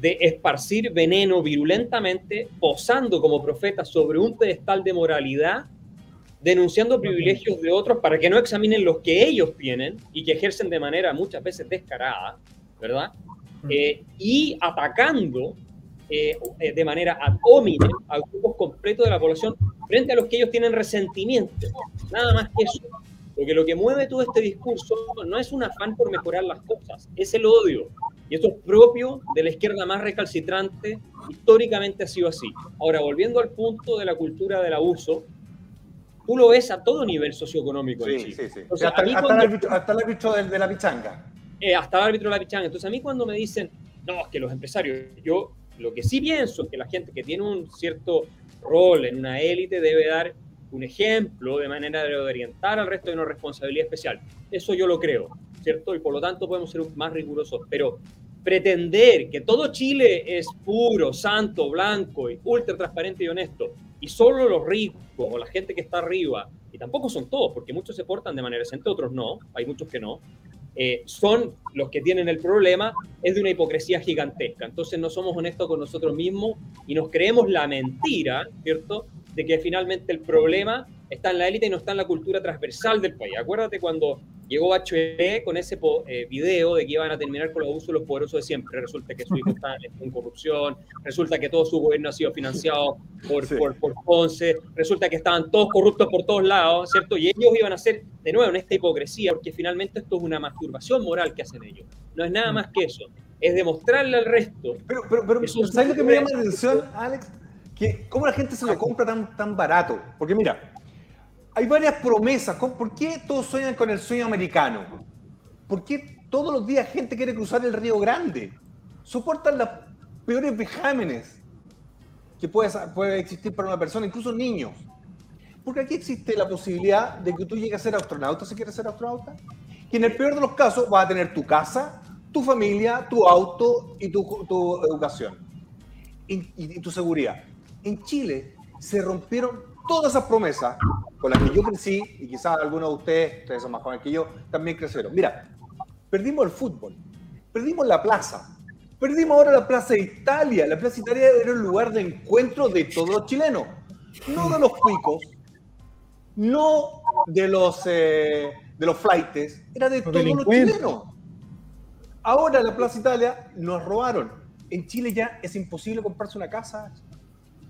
De esparcir veneno virulentamente, posando como profetas sobre un pedestal de moralidad denunciando privilegios de otros para que no examinen los que ellos tienen y que ejercen de manera muchas veces descarada, ¿verdad? Eh, y atacando eh, eh, de manera ad hominem a grupos completos de la población frente a los que ellos tienen resentimiento. Nada más que eso. Porque lo que mueve todo este discurso no es un afán por mejorar las cosas, es el odio. Y esto es propio de la izquierda más recalcitrante, históricamente ha sido así. Ahora, volviendo al punto de la cultura del abuso, tú lo ves a todo nivel socioeconómico. Sí, sí, sí. hasta, el árbitro, de, la pichanga. Eh, hasta el árbitro de la pichanga. Entonces, a mí cuando me dicen, no, es que los empresarios, yo lo que sí pienso es que la gente que tiene un cierto rol en una élite debe dar un ejemplo de manera de orientar al resto de una responsabilidad especial. Eso yo lo creo, ¿cierto? Y por lo tanto podemos ser más rigurosos. Pero pretender que todo Chile es puro, santo, blanco y ultra transparente y honesto, y solo los ricos o la gente que está arriba, y tampoco son todos, porque muchos se portan de manera decente, otros no, hay muchos que no, eh, son los que tienen el problema, es de una hipocresía gigantesca. Entonces no somos honestos con nosotros mismos y nos creemos la mentira, ¿cierto? De que finalmente el problema está en la élite y no está en la cultura transversal del país. Acuérdate cuando llegó Bachelet con ese eh, video de que iban a terminar con los abusos de los poderosos de siempre. Resulta que su hijo está en corrupción, resulta que todo su gobierno ha sido financiado por, por, Ponce, resulta que estaban todos corruptos por todos lados, ¿cierto? Y ellos iban a hacer de nuevo en esta hipocresía, porque finalmente esto es una masturbación moral que hacen ellos. No es nada más que eso, es demostrarle al resto. Pero, pero, pero ¿sabes lo que me llama la atención, Alex? Que cómo la gente se lo compra tan, tan barato. Porque mira, hay varias promesas. ¿Por qué todos sueñan con el sueño americano? ¿Por qué todos los días gente quiere cruzar el Río Grande? Soportan las peores vejámenes que puede, puede existir para una persona, incluso niños. Porque aquí existe la posibilidad de que tú llegues a ser astronauta si quieres ser astronauta. Y en el peor de los casos vas a tener tu casa, tu familia, tu auto y tu, educación. y tu seguridad. En Chile se rompieron todas esas promesas con las que yo crecí, y quizás algunos de ustedes, ustedes son más jóvenes que yo, también crecieron. Mira, perdimos el fútbol, perdimos la plaza, perdimos ahora la Plaza de Italia. La Plaza de Italia era un lugar de encuentro de todos los chilenos, no de los cuicos, no de los, eh, de los flightes, era de todos los chilenos. Ahora la Plaza Italia nos robaron. En Chile ya es imposible comprarse una casa.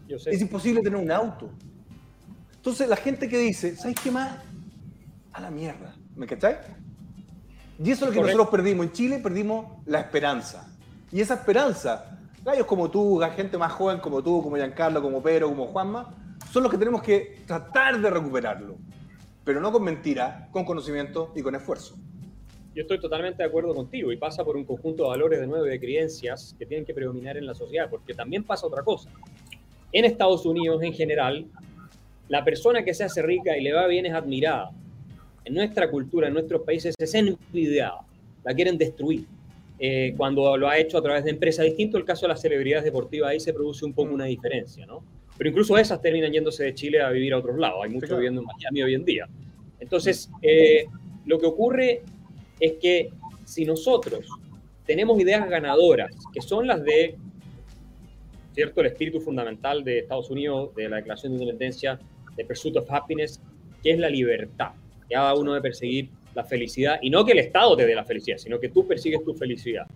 Es imposible tener un auto. Entonces, la gente que dice, ¿sabes qué más? A la mierda. ¿Me cacháis? Y eso es lo que nosotros perdimos. En Chile perdimos la esperanza. Y esa esperanza, gallos como tú, gente más joven como tú, como Giancarlo, como Pedro, como Juanma, son los que tenemos que tratar de recuperarlo. Pero no con mentira, con conocimiento y con esfuerzo. Yo estoy totalmente de acuerdo contigo y pasa por un conjunto de valores de nuevo de creencias que tienen que predominar en la sociedad, porque también pasa otra cosa. En Estados Unidos en general, la persona que se hace rica y le va bien es admirada. En nuestra cultura, en nuestros países, es envidiada, la quieren destruir. Eh, cuando lo ha hecho a través de empresas distinto, el caso de las celebridades deportivas, ahí se produce un poco una diferencia, ¿no? Pero incluso esas terminan yéndose de Chile a vivir a otros lados. Hay muchos viviendo en Miami hoy en día. Entonces, eh, lo que ocurre es que si nosotros tenemos ideas ganadoras, que son las de, ¿cierto?, el espíritu fundamental de Estados Unidos, de la Declaración de Independencia, de Pursuit of Happiness, que es la libertad, cada uno de perseguir la felicidad, y no que el Estado te dé la felicidad, sino que tú persigues tu felicidad.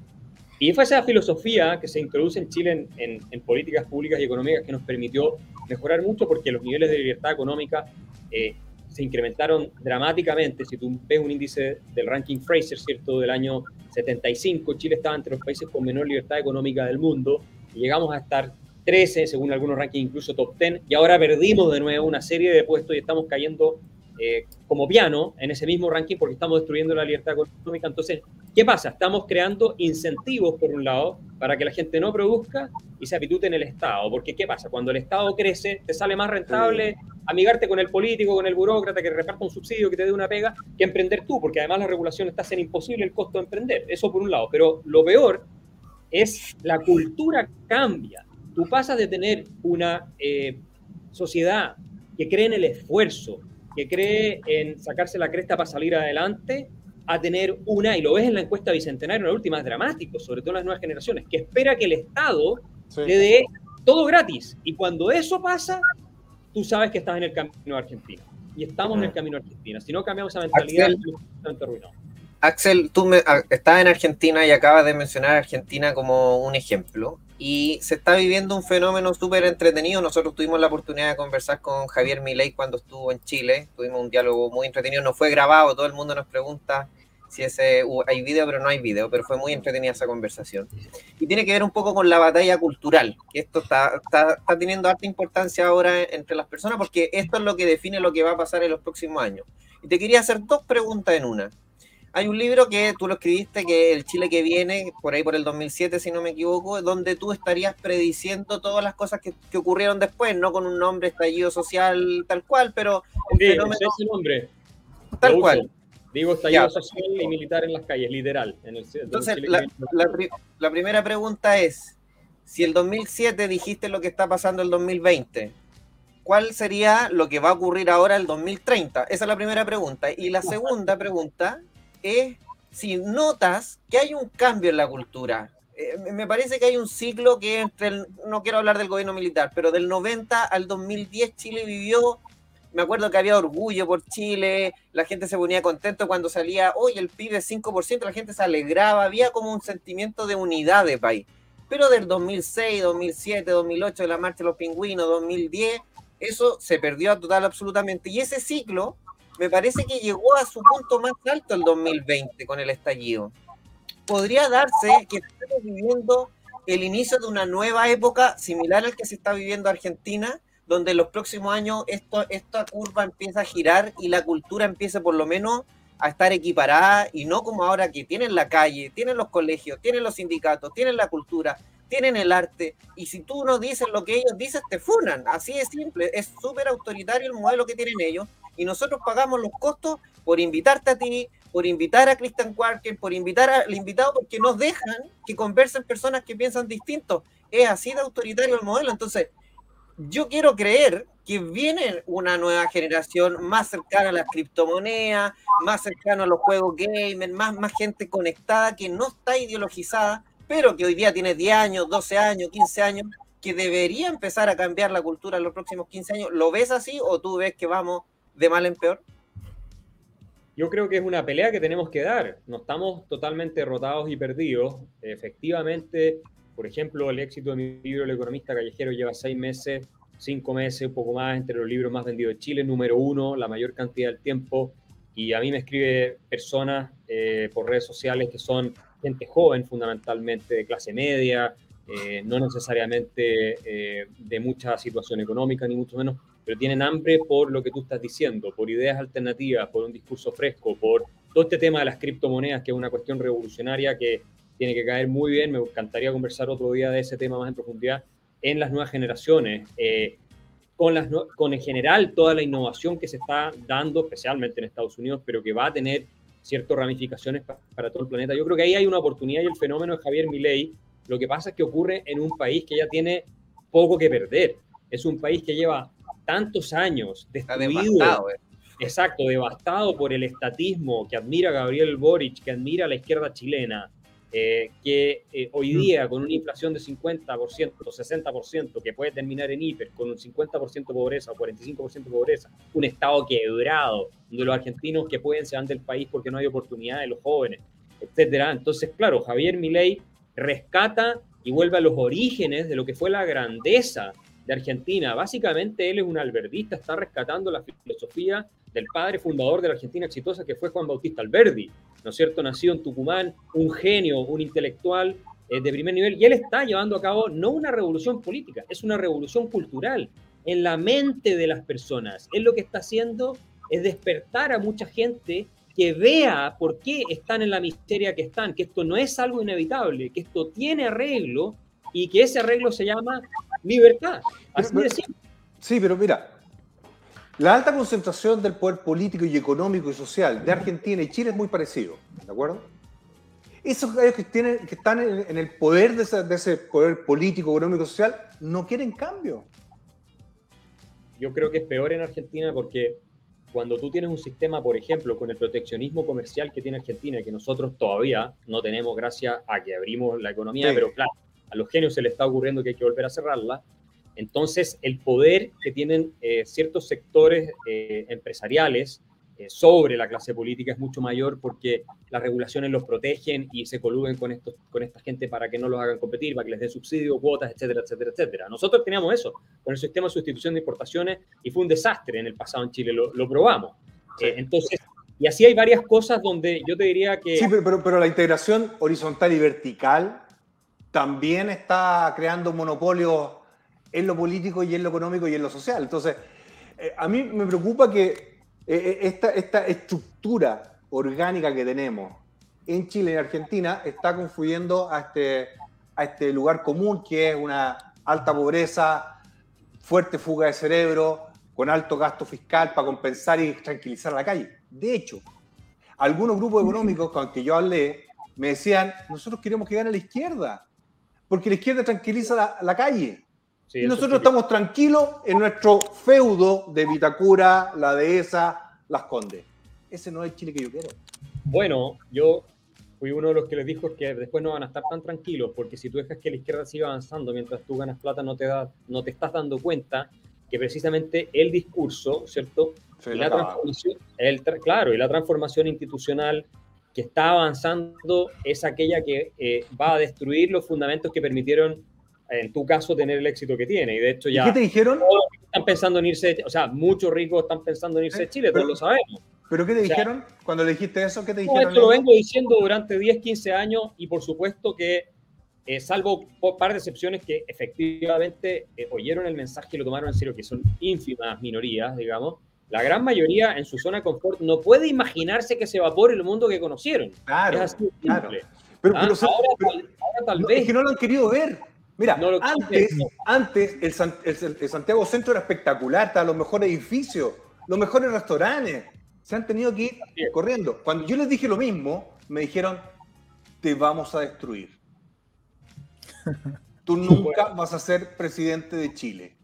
Y fue esa filosofía que se introduce en Chile en, políticas públicas y económicas que nos permitió mejorar mucho porque los niveles de libertad económica eh, se incrementaron dramáticamente. Si tú ves un índice del ranking Fraser, ¿cierto?, del año 75, Chile estaba entre los países con menor libertad económica del mundo y llegamos a estar 13, según algunos rankings, incluso top 10, y ahora perdimos de nuevo una serie de puestos y estamos cayendo eh, como piano en ese mismo ranking porque estamos destruyendo la libertad económica. Entonces, ¿qué pasa? Estamos creando incentivos, por un lado, para que la gente no produzca y se habitúe en el Estado. Porque, ¿qué pasa? Cuando el Estado crece, te sale más rentable amigarte con el político, con el burócrata que reparta un subsidio, que te dé una pega, que emprender tú, porque además la regulación está haciendo imposible el costo de emprender. Eso por un lado. Pero lo peor es la cultura cambia. Tú pasas de tener una eh, sociedad que cree en el esfuerzo, que cree en sacarse la cresta para salir adelante, a tener una, y lo ves en la encuesta bicentenaria, la última es dramático, sobre todo en las nuevas generaciones, que espera que el Estado le dé todo gratis. Y cuando eso pasa, tú sabes que estás en el camino a Argentina. Y estamos en el camino a Argentina. Si no cambiamos esa mentalidad, Axel, Axel, tú me, estás en Argentina y acabas de mencionar a Argentina como un ejemplo y se está viviendo un fenómeno súper entretenido. Nosotros tuvimos la oportunidad de conversar con Javier Milei cuando estuvo en Chile, tuvimos un diálogo muy entretenido, no fue grabado, todo el mundo nos pregunta si ese, hay video, pero no hay video, pero fue muy entretenida esa conversación. Y tiene que ver un poco con la batalla cultural, que esto está, está, está teniendo alta importancia ahora entre las personas, porque esto es lo que define lo que va a pasar en los próximos años. Y te quería hacer dos preguntas en una. Hay un libro que tú lo escribiste, que es El Chile que viene, por ahí por el 2007, si no me equivoco, donde tú estarías prediciendo todas las cosas que, que ocurrieron después, no con un nombre estallido social tal cual, pero el sí, fenómeno... ese nombre. Tal cual. Digo estallido social y militar en las calles, literal. En el, Entonces, la, la, la primera pregunta es, si el 2007 dijiste lo que está pasando el 2020, ¿cuál sería lo que va a ocurrir ahora el 2030? Esa es la primera pregunta. Y la segunda pregunta es si notas que hay un cambio en la cultura. Eh, me parece que hay un ciclo que entre, el, no quiero hablar del gobierno militar, pero del 90 al 2010 Chile vivió, me acuerdo que había orgullo por Chile, la gente se ponía contento cuando salía, hoy el PIB es 5%, la gente se alegraba, había como un sentimiento de unidad de país. Pero del 2006, 2007, 2008, de la marcha de los pingüinos, 2010, eso se perdió total absolutamente. Y ese ciclo me parece que llegó a su punto más alto el 2020 con el estallido. Podría darse que estemos viviendo el inicio de una nueva época similar al que se está viviendo Argentina, donde en los próximos años esto, esta curva empieza a girar y la cultura empieza por lo menos a estar equiparada y no como ahora que tienen la calle, tienen los colegios, tienen los sindicatos, tienen la cultura, tienen el arte y si tú no dices lo que ellos dicen te funan, así de simple, es súper autoritario el modelo que tienen ellos y nosotros pagamos los costos por invitarte a ti, por invitar a Christian Quarker, por invitar al invitado, porque nos dejan que conversen personas que piensan distinto. Es así de autoritario el modelo. Entonces, yo quiero creer que viene una nueva generación más cercana a las criptomonedas, más cercana a los juegos gamer, más, más gente conectada que no está ideologizada, pero que hoy día tiene 10 años, 12 años, 15 años, que debería empezar a cambiar la cultura en los próximos 15 años. ¿Lo ves así o tú ves que vamos de mal en peor? Yo creo que es una pelea que tenemos que dar. No estamos totalmente derrotados y perdidos. Efectivamente, por ejemplo, el éxito de mi libro El economista callejero lleva seis meses cinco meses, un poco más, entre los libros más vendidos de Chile, número uno, la mayor cantidad del tiempo. Y a mí me escribe personas eh, por redes sociales que son gente joven fundamentalmente, de clase media, eh, no necesariamente eh, de mucha situación económica, ni mucho menos, pero tienen hambre por lo que tú estás diciendo, por ideas alternativas, por un discurso fresco, por todo este tema de las criptomonedas, que es una cuestión revolucionaria que tiene que caer muy bien. Me encantaría conversar otro día de ese tema más en profundidad en las nuevas generaciones. Eh, con, las, con en general toda la innovación que se está dando, especialmente en Estados Unidos, pero que va a tener ciertas ramificaciones para, todo el planeta. Yo creo que ahí hay una oportunidad y el fenómeno de Javier Milei, lo que pasa es que ocurre en un país que ya tiene poco que perder. Es un país que lleva tantos años destruido, devastado, eh. exacto, devastado por el estatismo que admira Gabriel Boric, que admira la izquierda chilena, eh, que eh, hoy mm. día con una inflación de 50% o 60% que puede terminar en hiper, con un 50% de pobreza o 45% de pobreza, un Estado quebrado, donde los argentinos que pueden se van del país porque no hay oportunidad de los jóvenes, etcétera. Entonces, claro, Javier Milei rescata y vuelve a los orígenes de lo que fue la grandeza de Argentina. Básicamente él es un alberguista, está rescatando la filosofía del padre fundador de la Argentina exitosa que fue Juan Bautista Alberdi, ¿no es cierto? Nacido en Tucumán, un genio, un intelectual eh, de primer nivel, y él está llevando a cabo no una revolución política, es una revolución cultural en la mente de las personas. Él lo que está haciendo es despertar a mucha gente que vea por qué están en la miseria que están, que esto no es algo inevitable, que esto tiene arreglo y que ese arreglo se llama libertad. Así de simple. Sí, pero mira, la alta concentración del poder político y económico y social de Argentina y Chile es muy parecido, ¿de acuerdo? Esos que, tienen, que están en, el poder de ese, poder político, económico y social no quieren cambio. Yo creo que es peor en Argentina porque cuando tú tienes un sistema, por ejemplo, con el proteccionismo comercial que tiene Argentina, que nosotros todavía no tenemos gracias a que abrimos la economía, pero claro, a los genios se les está ocurriendo que hay que volver a cerrarla, entonces, el poder que tienen eh, ciertos sectores eh, empresariales eh, sobre la clase política es mucho mayor porque las regulaciones los protegen y se coluden con, estos, con esta gente para que no los hagan competir, para que les den subsidios, cuotas, etcétera, etcétera, etcétera. Nosotros teníamos eso con el sistema de sustitución de importaciones y fue un desastre en el pasado en Chile, lo, lo probamos. entonces, y así hay varias cosas donde yo te diría que... Sí, pero, pero la integración horizontal y vertical también está creando monopolios en lo político y en lo económico y en lo social. Entonces, eh, a mí me preocupa que eh, eh, esta, esta estructura orgánica que tenemos en Chile y Argentina está confluyendo a este, a este lugar común que es una alta pobreza, fuerte fuga de cerebro, con alto gasto fiscal para compensar y tranquilizar la calle. De hecho, algunos grupos económicos con los que yo hablé me decían, nosotros queremos que gane la izquierda, porque la izquierda tranquiliza la calle y nosotros estamos tranquilos en nuestro feudo de Vitacura, la Dehesa, Las Condes. Ese no es el Chile que yo quiero. Bueno, yo fui uno de los que les dijo que después no van a estar tan tranquilos, porque si tú dejas que la izquierda siga avanzando mientras tú ganas plata, no te, da, no te estás dando cuenta que precisamente el discurso, ¿cierto? y la transformación, el, claro, y la transformación institucional que está avanzando es aquella que eh, va a destruir los fundamentos que permitieron en tu caso, tener el éxito que tiene. Y de hecho ya... ¿Qué te dijeron? están pensando en irse, o sea, muchos ricos están pensando en irse de Chile, todos lo sabemos. ¿Pero qué te dijeron cuando le dijiste eso? ¿Qué te dijeron? esto lo vengo diciendo durante 10, 15 años y por supuesto que, eh, salvo un par de excepciones que efectivamente eh, oyeron el mensaje y lo tomaron en serio, que son ínfimas minorías, digamos, la gran mayoría en su zona de confort no puede imaginarse que se evapore el mundo que conocieron. Claro, es así claro. Pero, ¿Ah? ahora, tal, vez... Es que no lo han querido ver. Mira, antes, el, Santiago Centro era espectacular, estaba los mejores edificios, los mejores restaurantes. Se han tenido que ir corriendo. Cuando yo les dije lo mismo, me dijeron, te vamos a destruir. Tú nunca vas a ser presidente de Chile.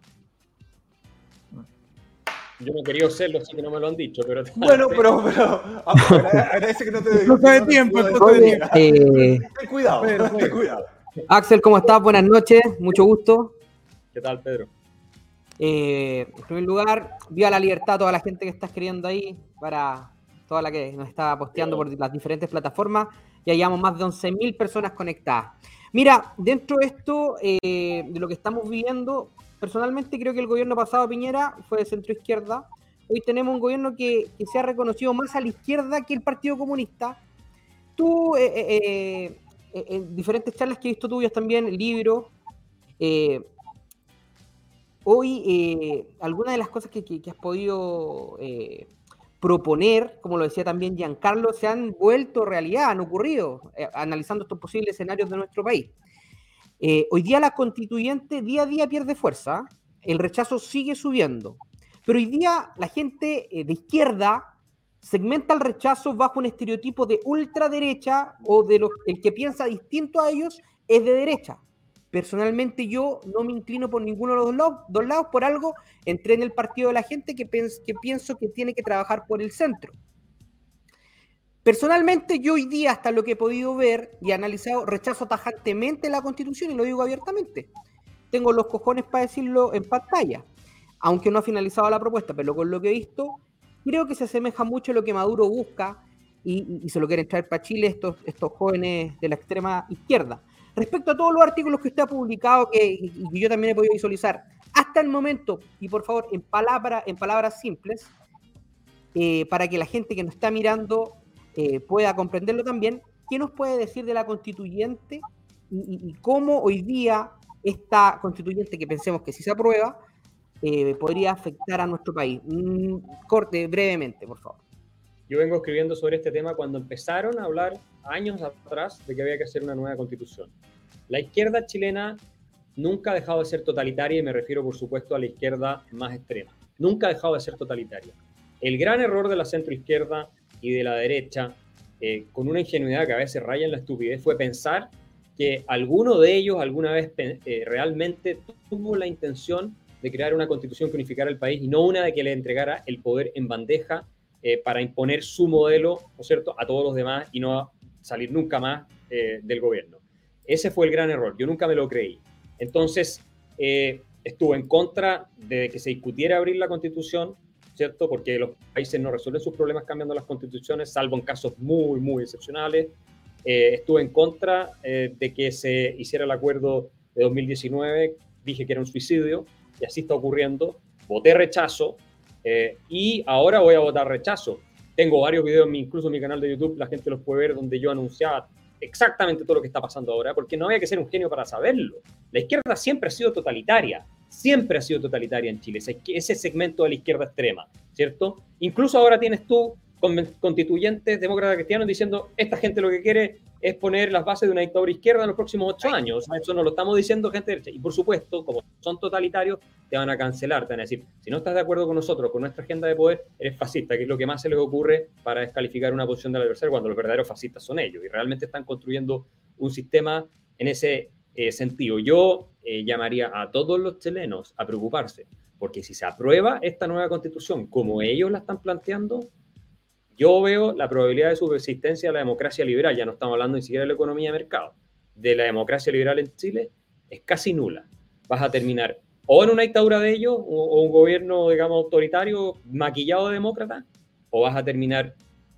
Yo no quería serlo, así que no me lo han dicho, pero... Bueno, pero, pero agradece que no te... No te tiempo, no te tiempo. Ten cuidado, ten cuidado. Axel, ¿cómo estás? Buenas noches, mucho gusto. ¿Qué tal, Pedro? Eh, en primer lugar, viva la libertad a toda la gente que está escribiendo ahí, para toda la que nos está posteando por las diferentes plataformas. Ya llevamos más de 11.000 personas conectadas. Mira, dentro de esto, eh, de lo que estamos viviendo, personalmente creo que el gobierno pasado Piñera fue de centro izquierda. Hoy tenemos un gobierno que, se ha reconocido más a la izquierda que el Partido Comunista. Tú, eh, eh, eh, en diferentes charlas que he visto tuyas también, libros, hoy algunas de las cosas que, has podido proponer, como lo decía también Giancarlo, se han vuelto realidad, han ocurrido, eh, analizando estos posibles escenarios de nuestro país. Eh, hoy día la constituyente día a día pierde fuerza, el rechazo sigue subiendo, pero hoy día la gente eh, de izquierda segmenta el rechazo bajo un estereotipo de ultraderecha o de el que piensa distinto a ellos es de derecha. Personalmente yo no me inclino por ninguno de los dos lados, por algo entré en el partido de la gente que, que pienso que tiene que trabajar por el centro. Personalmente yo hoy día, hasta lo que he podido ver y analizado, rechazo tajantemente la constitución y lo digo abiertamente. Tengo los cojones para decirlo en pantalla, aunque no ha finalizado la propuesta, pero con lo que he visto, creo que se asemeja mucho a lo que Maduro busca y, se lo quieren traer para Chile estos, estos jóvenes de la extrema izquierda. Respecto a todos los artículos que usted ha publicado que, y que yo también he podido visualizar, hasta el momento, y por favor, en, palabra, en palabras simples, eh, para que la gente que nos está mirando eh, pueda comprenderlo también, ¿qué nos puede decir de la constituyente y, cómo hoy día esta constituyente que pensemos que si se aprueba, eh, podría afectar a nuestro país? Mm, corte brevemente, por favor. Yo vengo escribiendo sobre este tema cuando empezaron a hablar años atrás de que había que hacer una nueva constitución. La izquierda chilena nunca ha dejado de ser totalitaria y me refiero por supuesto a la izquierda más extrema. Nunca ha dejado de ser totalitaria. El gran error de la centroizquierda y de la derecha, eh, con una ingenuidad que a veces raya en la estupidez, fue pensar que alguno de ellos alguna vez eh, realmente tuvo la intención de crear una constitución que unificara el país y no una de que le entregara el poder en bandeja eh, para imponer su modelo, ¿no cierto?, a todos los demás y no salir nunca más del gobierno. Ese fue el gran error. Yo nunca me lo creí. Entonces, estuvo en contra de que se discutiera abrir la constitución, ¿cierto? Porque los países no resuelven sus problemas cambiando las constituciones, salvo en casos muy, muy excepcionales. Eh, estuvo en contra eh, de que se hiciera el acuerdo de 2019, dije que era un suicidio, y así está ocurriendo. Voté rechazo y ahora voy a votar rechazo. Tengo varios videos, incluso en mi canal de YouTube, la gente los puede ver, donde yo anunciaba exactamente todo lo que está pasando ahora, porque no había que ser un genio para saberlo. La izquierda siempre ha sido totalitaria, siempre ha sido totalitaria en Chile, ese segmento de la izquierda extrema, ¿cierto? Incluso ahora tienes tú constituyentes demócratas cristianos diciendo, esta gente lo que quiere es poner las bases de una dictadura izquierda en los próximos ocho años. Eso no lo estamos diciendo gente derecha. Y por supuesto, como son totalitarios, te van a cancelar, te van a decir, si no estás de acuerdo con nosotros, con nuestra agenda de poder, eres fascista, que es lo que más se les ocurre para descalificar una posición del adversario cuando los verdaderos fascistas son ellos. Y realmente están construyendo un sistema en ese eh, sentido. Yo eh, llamaría a todos los chilenos a preocuparse, porque si se aprueba esta nueva constitución como ellos la están planteando, yo veo la probabilidad de subsistencia de la democracia liberal, ya no estamos hablando ni siquiera de la economía de mercado, de la democracia liberal en Chile, es casi nula. Vas a terminar o en una dictadura de ellos, o, un gobierno, digamos, autoritario, maquillado de demócrata, o vas a terminar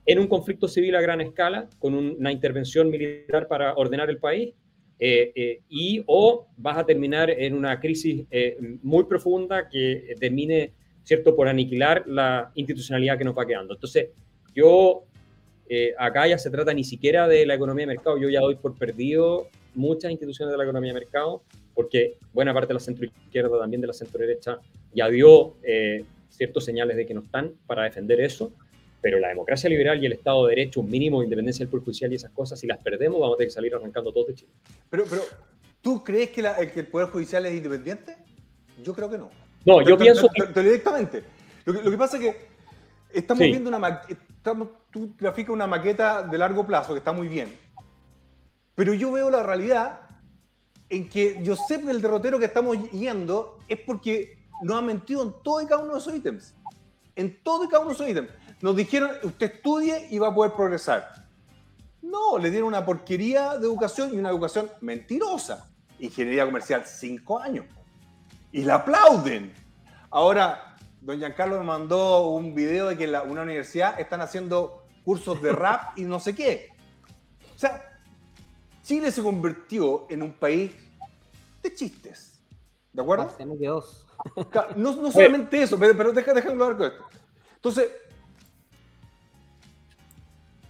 en un conflicto civil a gran escala, con una intervención militar para ordenar el país, eh, eh, y o vas a terminar en una crisis eh, muy profunda que termine, ¿cierto?, por aniquilar la institucionalidad que nos va quedando. Entonces, yo, eh, acá ya se trata ni siquiera de la economía de mercado, yo ya doy por perdido muchas instituciones de la economía de mercado, porque buena parte de la centro izquierda, también de la centro derecha, ya dio eh, ciertos señales de que no están para defender eso, pero la democracia liberal y el Estado de Derecho, un mínimo de independencia del Poder Judicial y esas cosas, si las perdemos, vamos a tener que salir arrancando todo de Chile. Pero, pero ¿tú crees que, el Poder Judicial es independiente? Yo creo que no. No, yo pienso... directamente. Lo que, pasa es que estamos viendo una tú graficas una maqueta de largo plazo que está muy bien. Pero yo veo la realidad en que yo sé que el derrotero que estamos yendo es porque nos ha mentido en todo y cada uno de esos ítems. En todo y cada uno de esos ítems. Nos dijeron, usted estudie y va a poder progresar. No, le dieron una porquería de educación y una educación mentirosa. Ingeniería comercial, cinco años. Y la aplauden. Ahora, Don Giancarlo me mandó un video de que en una universidad están haciendo cursos de rap y no sé qué. O sea, Chile se convirtió en un país de chistes. ¿De acuerdo? Dos. No, no solamente eso, pero, pero déjame hablar con esto. Entonces,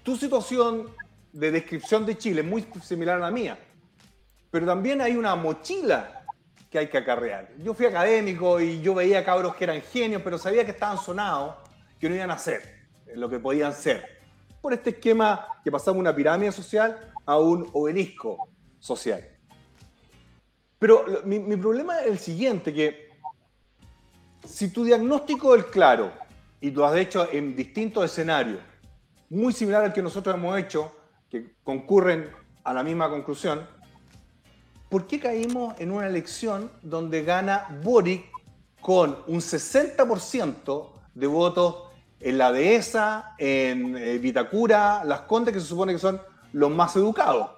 tu situación de descripción de Chile es muy similar a la mía, pero también hay una mochila que hay que acarrear. Yo fui académico y yo veía cabros que eran genios, pero sabía que estaban sonados, que no iban a ser lo que podían ser. Por este esquema que pasamos una pirámide social a un obelisco social. Pero mi, mi problema es el siguiente, que si tu diagnóstico es claro y lo has hecho en distintos escenarios, muy similar al que nosotros hemos hecho, que concurren a la misma conclusión, ¿por qué caímos en una elección donde gana Boric con un 60% de votos en la dehesa, en eh, Vitacura, Las Condes, que se supone que son los más educados?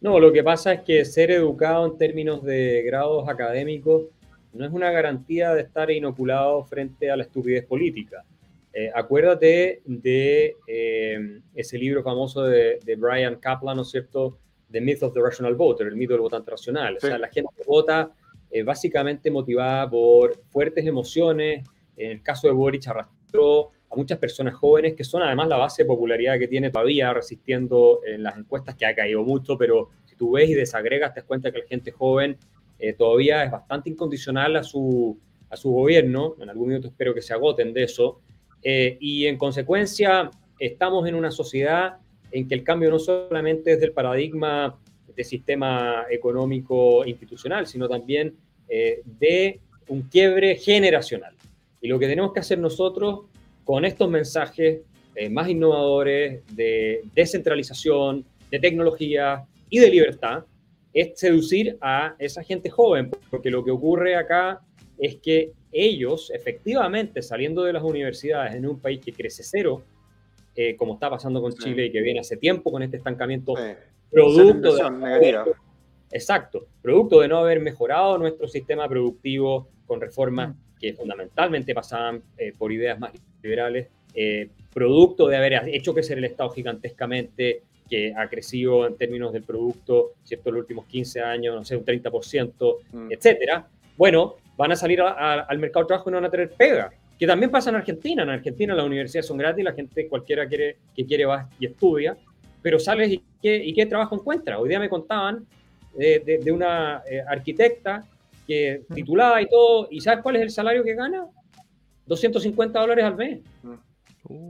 No, lo que pasa es que ser educado en términos de grados académicos no es una garantía de estar inoculado frente a la estupidez política. Eh, acuérdate de eh, ese libro famoso de, Brian Kaplan, ¿no es cierto? The Myth of the Rational Voter, el mito del votante racional. O sea, la gente vota eh, básicamente motivada por fuertes emociones. En el caso de Boric arrastró a muchas personas jóvenes que son además la base de popularidad que tiene todavía resistiendo en las encuestas, que ha caído mucho, pero si tú ves y desagregas, te das cuenta que la gente joven todavía es bastante incondicional a su, a su gobierno. En algún minuto espero que se agoten de eso. Eh, y en consecuencia, estamos en una sociedad en que el cambio no solamente es del paradigma de sistema económico institucional, sino también eh, de un quiebre generacional. Y lo que tenemos que hacer nosotros con estos mensajes eh, más innovadores de descentralización, de tecnología y de libertad, es seducir a esa gente joven, porque lo que ocurre acá es que ellos, efectivamente, saliendo de las universidades en un país que crece cero, eh, como está pasando con Chile y que viene hace tiempo con este estancamiento, producto de, exacto, producto de no haber mejorado nuestro sistema productivo con reformas mm. que fundamentalmente pasaban eh, por ideas más liberales, eh, producto de haber hecho crecer el Estado gigantescamente, que ha crecido en términos del producto, ¿cierto? Los últimos 15 años, no sé, un 30%, mm. etcétera. Bueno, van a salir al mercado de trabajo y no van a tener pega. Que también pasa en Argentina. En Argentina las universidades son gratis, la gente cualquiera quiere, que quiere va y estudia, pero sales y qué, y qué trabajo encuentra. Hoy día me contaban de, de, una eh, arquitecta que titulada y todo, ¿y sabes cuál es el salario que gana? 250 dólares al mes.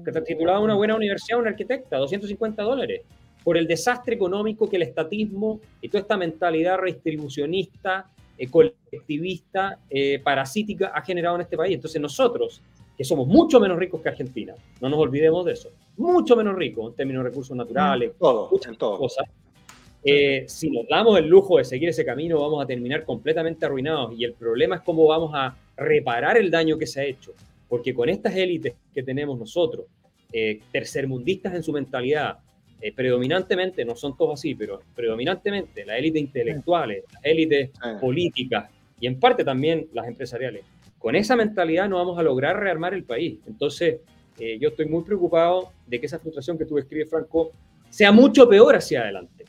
Que está titulada una buena universidad, una arquitecta, 250 dólares. Por el desastre económico que el estatismo y toda esta mentalidad redistribucionista eh, colectivista, eh, parasítica ha generado en este país. Entonces nosotros, que somos mucho menos ricos que Argentina, no nos olvidemos de eso, mucho menos ricos en términos de recursos naturales, todo, muchas todo. cosas. Eh, si nos damos el lujo de seguir ese camino, vamos a terminar completamente arruinados. Y el problema es cómo vamos a reparar el daño que se ha hecho. Porque con estas élites que tenemos nosotros, tercermundistas en su mentalidad, eh, predominantemente, no son todos así, pero predominantemente la élite intelectuales, las élites políticas y en parte también las empresariales. Con esa mentalidad no vamos a lograr rearmar el país. Entonces, eh, yo estoy muy preocupado de que esa frustración que tú describes, Franco, sea mucho peor hacia adelante.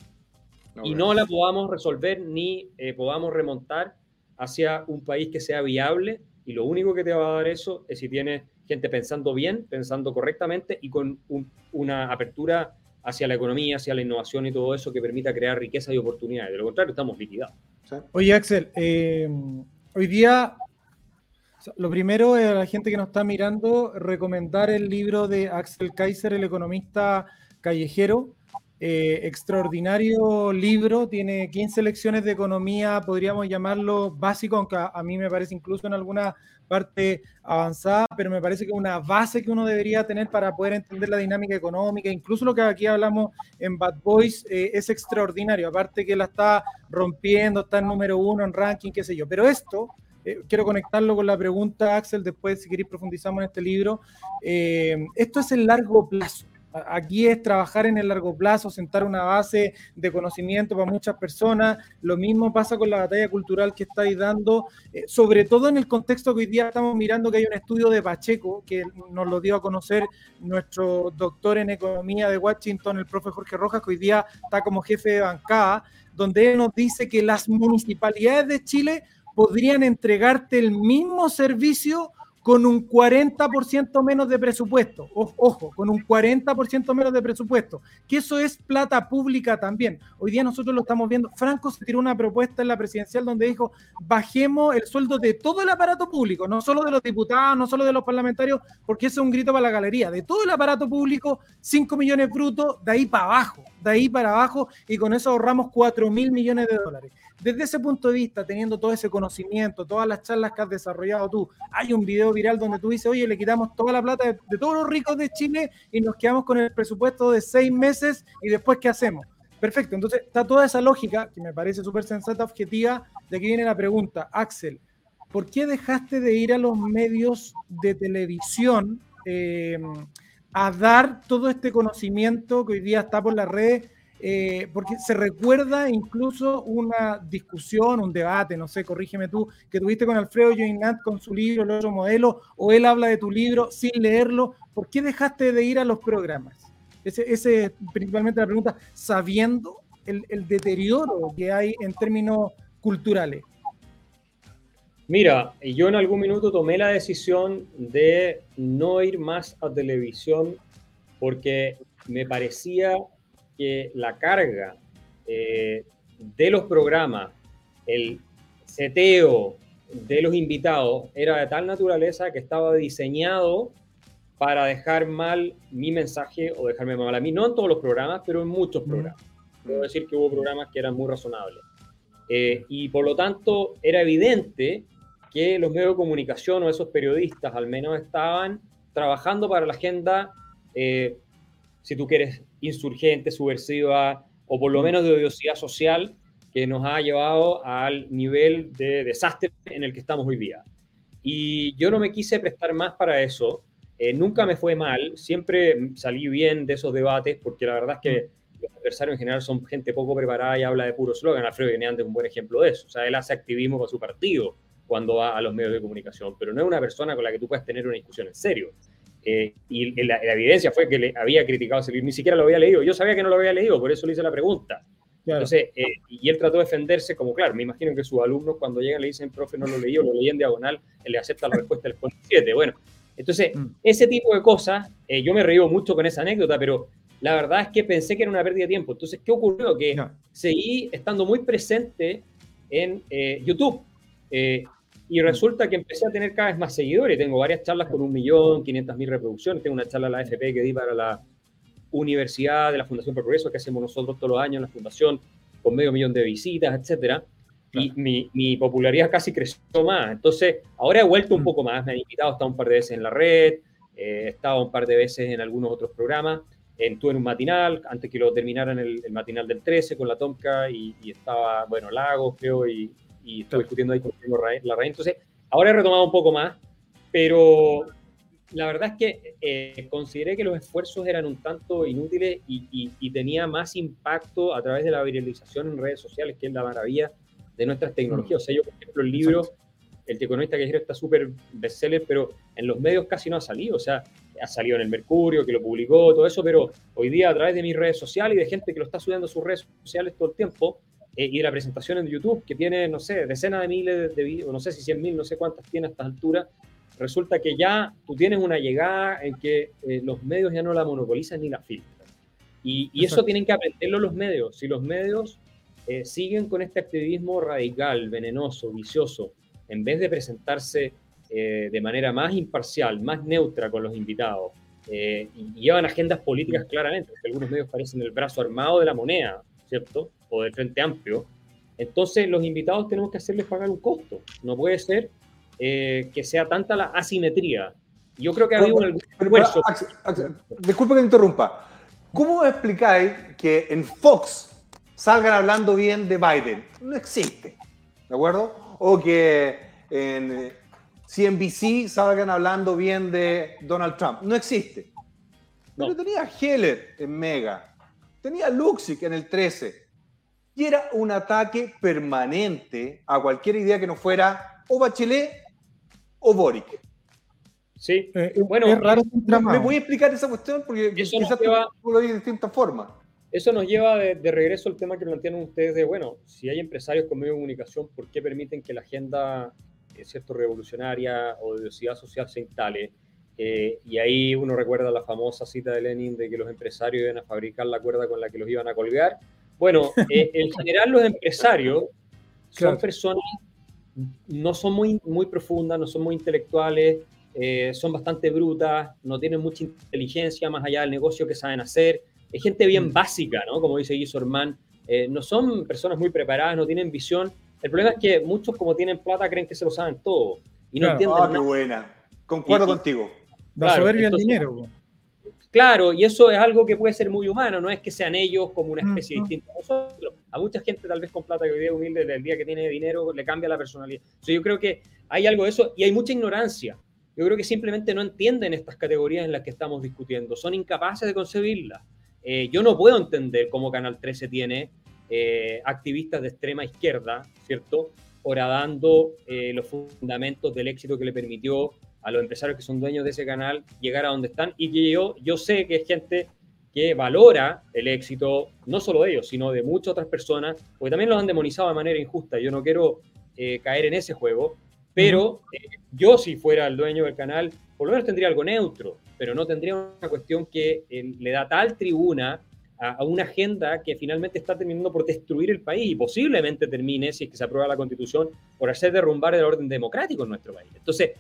y no la podamos resolver ni eh, podamos remontar hacia un país que sea viable. Y lo único que te va a dar eso es si tienes gente pensando bien, pensando correctamente y con una apertura hacia la economía, hacia la innovación y todo eso que permita crear riqueza y oportunidades. De lo contrario, estamos liquidados. Oye, Axel, eh, hoy día, lo primero es a la gente que nos está mirando, recomendar el libro de Axel Kaiser, el economista callejero. Eh, extraordinario libro, tiene 15 lecciones de economía, podríamos llamarlo básico, aunque a, mí me parece incluso en alguna parte avanzada, pero me parece que una base que uno debería tener para poder entender la dinámica económica, incluso lo que aquí hablamos en Bad Boys eh, es extraordinario, aparte que la está rompiendo, está en número uno en ranking, qué sé yo, pero esto... Eh, quiero conectarlo con la pregunta, Axel, después si queréis profundizamos en este libro. esto es el largo plazo Aquí es trabajar en el largo plazo, sentar una base de conocimiento para muchas personas. Lo mismo pasa con la batalla cultural que estáis dando, eh, sobre todo en el contexto que hoy día estamos mirando que hay un estudio de Pacheco que nos lo dio a conocer nuestro doctor en economía de Washington, el profe Jorge Rojas, que hoy día está como jefe de bancada, donde él nos dice que las municipalidades de Chile podrían entregarte el mismo servicio con un 40% menos de presupuesto. ojo, con un 40% menos de presupuesto. Que eso es plata pública también. Hoy día nosotros lo estamos viendo. Franco se tiró una propuesta en la presidencial donde dijo, bajemos el sueldo de todo el aparato público, no solo de los diputados, no solo de los parlamentarios, porque eso es un grito para la galería. De todo el aparato público, 5 millones brutos, de ahí para abajo, de ahí para abajo, y con eso ahorramos 4 mil millones de dólares. Desde ese punto de vista, teniendo todo ese conocimiento, todas las charlas que has desarrollado tú, hay un video viral donde tú dices, oye, le quitamos toda la plata de, todos los ricos de Chile y nos quedamos con el presupuesto de seis meses y después, ¿qué hacemos? Perfecto, entonces está toda esa lógica, que me parece súper sensata, objetiva, de aquí viene la pregunta. Axel, ¿por qué dejaste de ir a los medios de televisión eh, a dar todo este conocimiento que hoy día está por la red eh, porque se recuerda incluso una discusión, un debate, no sé, corrígeme tú, que tuviste con Alfredo Joinat con su libro, el otro modelo, o él habla de tu libro sin leerlo. ¿Por qué dejaste de ir a los programas? Ese, es principalmente la pregunta, sabiendo el, el deterioro que hay en términos culturales. Mira, yo en algún minuto tomé la decisión de no ir más a televisión porque me parecía que la carga eh, de los programas, el seteo de los invitados era de tal naturaleza que estaba diseñado para dejar mal mi mensaje o dejarme mal a mí, no en todos los programas, pero en muchos programas. Puedo decir que hubo programas que eran muy razonables. Eh, y por lo tanto era evidente que los medios de comunicación o esos periodistas al menos estaban trabajando para la agenda, eh, si tú quieres, insurgente, subversiva o por lo mm. menos de odiosidad social que nos ha llevado al nivel de desastre en el que estamos hoy día. Y yo no me quise prestar más para eso. Eh, nunca me fue mal, siempre salí bien de esos debates porque la verdad es que mm. los adversarios en general son gente poco preparada y habla de puro slogan. Alfredo Guineante es un buen ejemplo de eso. O sea, él hace activismo para su partido cuando va a los medios de comunicación, pero no es una persona con la que tú puedes tener una discusión en serio. Eh, y la, evidencia fue que le había criticado ese libro, ni siquiera lo había leído. Yo sabía que no lo había leído, por eso le hice la pregunta. Entonces, eh, y él trató de defenderse como, claro, me imagino que sus alumnos cuando llegan le dicen, profe, no lo leí, lo leí en diagonal, él le acepta la respuesta del 7. Bueno, entonces, mm. ese tipo de cosas, eh, yo me reí mucho con esa anécdota, pero la verdad es que pensé que era una pérdida de tiempo. Entonces, ¿qué ocurrió? Que seguí estando muy presente en YouTube. Y resulta que empecé a tener cada vez más seguidores. Tengo varias charlas con un millón, quinientas mil reproducciones. Tengo una charla a la AFP que di para la Universidad de la Fundación Progreso, que hacemos nosotros todos los años en la Fundación, con medio millón de visitas, etcétera. Y mi, mi, popularidad casi creció más. Entonces, ahora he vuelto un mm. poco más. Me han invitado hasta un par de veces en la red, eh, he estado un par de veces en algunos otros programas. Estuve en un matinal, antes que lo terminaran el, el matinal del 13 con la Tomca, y, y estaba, bueno, Lagos, creo, y, y estoy discutiendo ahí con la raíz. Entonces, ahora he retomado un poco más, pero la verdad es que eh, consideré que los esfuerzos eran un tanto inútiles y, y, tenía más impacto a través de la viralización en redes sociales, que es la maravilla de nuestras tecnologías. O sea, yo, por ejemplo, el libro, El economista que está súper bestseller, pero en los medios casi no ha salido. O sea, ha salido en el Mercurio, que lo publicó, todo eso, pero hoy día a través de mis redes sociales y de gente que lo está subiendo a sus redes sociales todo el tiempo, eh, y la presentación en YouTube, que tiene, no sé, decenas de miles de videos, no sé si 100 mil, no sé cuántas tiene a estas alturas, resulta que ya tú tienes una llegada en que eh, los medios ya no la monopolizan ni la filtran. Y, y eso tienen que aprenderlo los medios. Si los medios eh, siguen con este activismo radical, venenoso, vicioso, en vez de presentarse de manera más imparcial, más neutra con los invitados, y llevan agendas políticas claramente, porque algunos medios parecen el brazo armado de la moneda, ¿cierto? O del Frente Amplio, entonces los invitados tenemos que hacerles pagar un costo. No puede ser eh, que sea tanta la asimetría. Yo creo que ha habido un esfuerzo. disculpe que me interrumpa. ¿Cómo explicáis que en Fox salgan hablando bien de Biden? No existe. ¿De acuerdo? O que en CNBC salgan hablando bien de Donald Trump. No existe. Pero tenía Heller en Mega, tenía Luxic en el 13. Y era un ataque permanente a cualquier idea que no fuera o Bachelet o Boric. Sí, eh, bueno, es raro ¿Me, voy a explicar esa cuestión? Porque eso quizás lleva, tú lo de distintas formas. Eso nos lleva de, regreso al tema que plantean ustedes de, bueno, si hay empresarios con medio de comunicación, ¿por qué permiten que la agenda eh, cierto, revolucionaria o de sociedad social se instale? Eh, y ahí uno recuerda la famosa cita de Lenin de que los empresarios iban a fabricar la cuerda con la que los iban a colgar. Bueno, eh, en general los empresarios son personas, no son muy, muy profundas, no son muy intelectuales, son bastante brutas, no tienen mucha inteligencia más allá del negocio que saben hacer es gente bien mm. básica, ¿no? Como dice Guy eh, no son personas muy preparadas, no tienen visión. El problema es que muchos, como tienen plata, creen que se lo saben todo y no entienden ah, qué buena. Concuerdo contigo. Da soberbia el dinero. Claro, y eso es algo que puede ser muy humano, no es que sean ellos como una especie distinta a nosotros. A mucha gente, tal vez con plata que hoy día humilde, del día que tiene dinero, le cambia la personalidad. yo creo que hay algo de eso y hay mucha ignorancia. Yo creo que simplemente no entienden estas categorías en las que estamos discutiendo, son incapaces de concebirlas. Eh, yo no puedo entender cómo Canal 13 tiene eh, activistas de extrema izquierda, ¿cierto? Horadando eh, los fundamentos del éxito que le permitió a los empresarios que son dueños de ese canal llegar a donde están y que yo, yo sé que es gente que valora el éxito, no solo de ellos, sino de muchas otras personas, porque también los han demonizado de manera injusta. Yo no quiero caer en ese juego, pero yo si fuera el dueño del canal, por lo menos tendría algo neutro pero no tendría una cuestión que eh, le da tal tribuna a, una agenda que finalmente está terminando por destruir el país y posiblemente termine, si es que se aprueba la constitución, por hacer derrumbar el orden democrático en nuestro país. Entonces,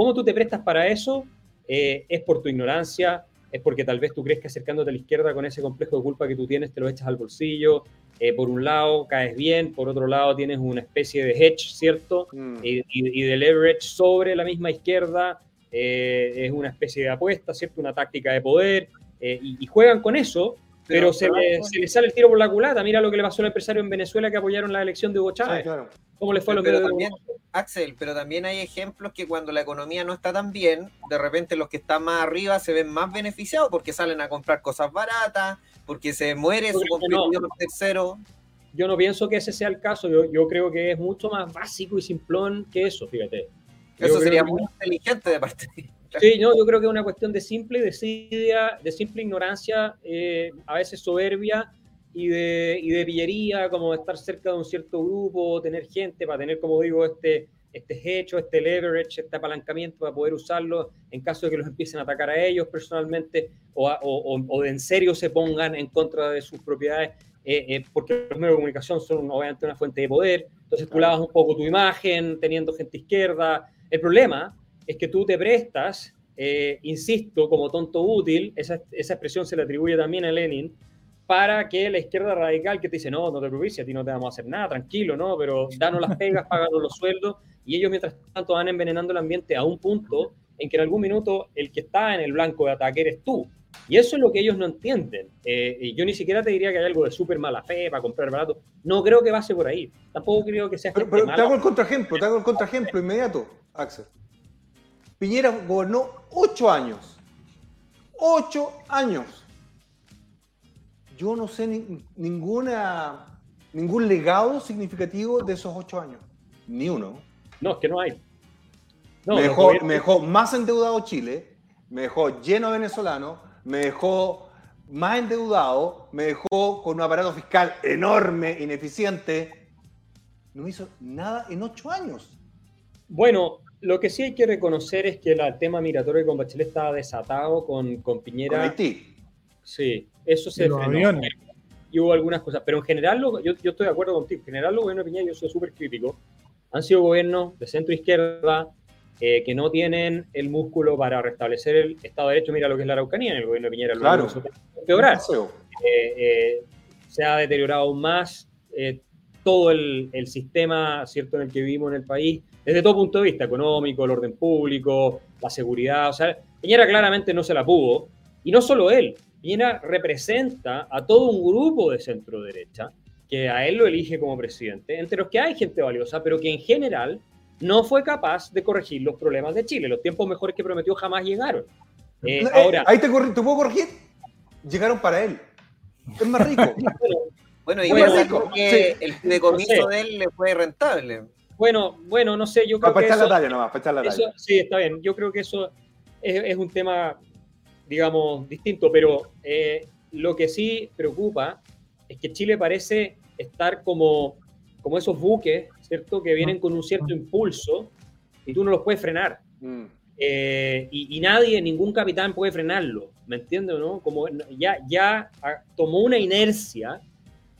¿cómo tú te prestas para eso? Eh, es por tu ignorancia, es porque tal vez tú crees que acercándote a la izquierda con ese complejo de culpa que tú tienes te lo echas al bolsillo. Eh, por un lado caes bien, por otro lado tienes una especie de hedge, ¿cierto? Mm. Y, y, de leverage sobre la misma izquierda eh, es una especie de apuesta, ¿cierto? Una táctica de poder, eh, y, juegan con eso, pero, se, le, sale el tiro por la culata. Mira lo que le pasó al empresario en Venezuela que apoyaron la elección de Hugo Chávez. ¿Cómo le fue a los pero también, Axel, pero también hay ejemplos que cuando la economía no está tan bien, de repente los que están más arriba se ven más beneficiados porque salen a comprar cosas baratas, porque se muere su competidor tercero. Yo no pienso que ese sea el caso, yo, yo creo que es mucho más básico y simplón que eso, fíjate. Eso sería muy inteligente de parte. Sí, no, yo creo que es una cuestión de simple desidia, de simple ignorancia, eh, a veces soberbia y de, y de pillería, como estar cerca de un cierto grupo, tener gente para tener, como digo, este, este hecho, este leverage, este apalancamiento para poder usarlo en caso de que los empiecen a atacar a ellos personalmente o, o, o, en serio se pongan en contra de sus propiedades, eh, eh, porque los medios de comunicación son obviamente una fuente de poder. Entonces tú lavas un poco tu imagen teniendo gente izquierda, el problema es que tú te prestas, eh, insisto, como tonto útil, esa, esa, expresión se le atribuye también a Lenin, para que la izquierda radical que te dice, no, no te preocupes, a ti no te vamos a hacer nada, tranquilo, ¿no? Pero danos las pegas, paganos los sueldos, y ellos mientras tanto van envenenando el ambiente a un punto en que en algún minuto el que está en el blanco de ataque eres tú. Y eso es lo que ellos no entienden. Eh, y yo ni siquiera te diría que hay algo de súper mala fe para comprar barato. No creo que pase por ahí. Tampoco creo que sea. Pero, pero te hago el contraejemplo, te hago el contraejemplo inmediato. Axel. Piñera gobernó ocho años. Ocho años. Yo no sé ninguna, ningún legado significativo de esos ocho años. Ni uno. No, es que no hay. me, dejó, más endeudado Chile, me dejó lleno de venezolanos, me dejó más endeudado, me dejó con un aparato fiscal enorme, ineficiente. No hizo nada en ocho años. Bueno, lo que sí hay que reconocer es que el tema migratorio con Bachelet estaba desatado con, con Piñera. Con Haití. Sí, eso se frenó. Y hubo algunas cosas, pero en general, yo, yo, estoy de acuerdo contigo. En general, los gobiernos de Piñera, yo soy súper crítico, han sido gobiernos de centro izquierda eh, que no tienen el músculo para restablecer el Estado de Derecho. Mira lo que es la Araucanía en el gobierno de Piñera. Claro. Eh, eh, se ha deteriorado aún más todo el, el sistema cierto en el que vivimos en el país desde todo punto de vista, económico, el orden público, la seguridad. O sea, Piñera claramente no se la pudo. Y no solo él, Piñera representa a todo un grupo de centro derecha que a él lo elige como presidente, entre los que hay gente valiosa, pero que en general no fue capaz de corregir los problemas de Chile. Los tiempos mejores que prometió jamás llegaron. Eh, ahora, ahí te, te puedo corregir. Llegaron para él. Es más rico. bueno, y bueno, que el decomiso de él le fue rentable. Bueno, bueno, no sé, yo creo para que. Echar la talla nomás, para echar la talla. sí, está bien. Yo creo que eso es, un tema, digamos, distinto, pero eh, lo que sí preocupa es que Chile parece estar como, como esos buques, ¿cierto? Que vienen con un cierto impulso y tú no los puedes frenar. Mm. Eh, y, nadie, ningún capitán puede frenarlo, ¿me entiendes? No? Como ya, ya tomó una inercia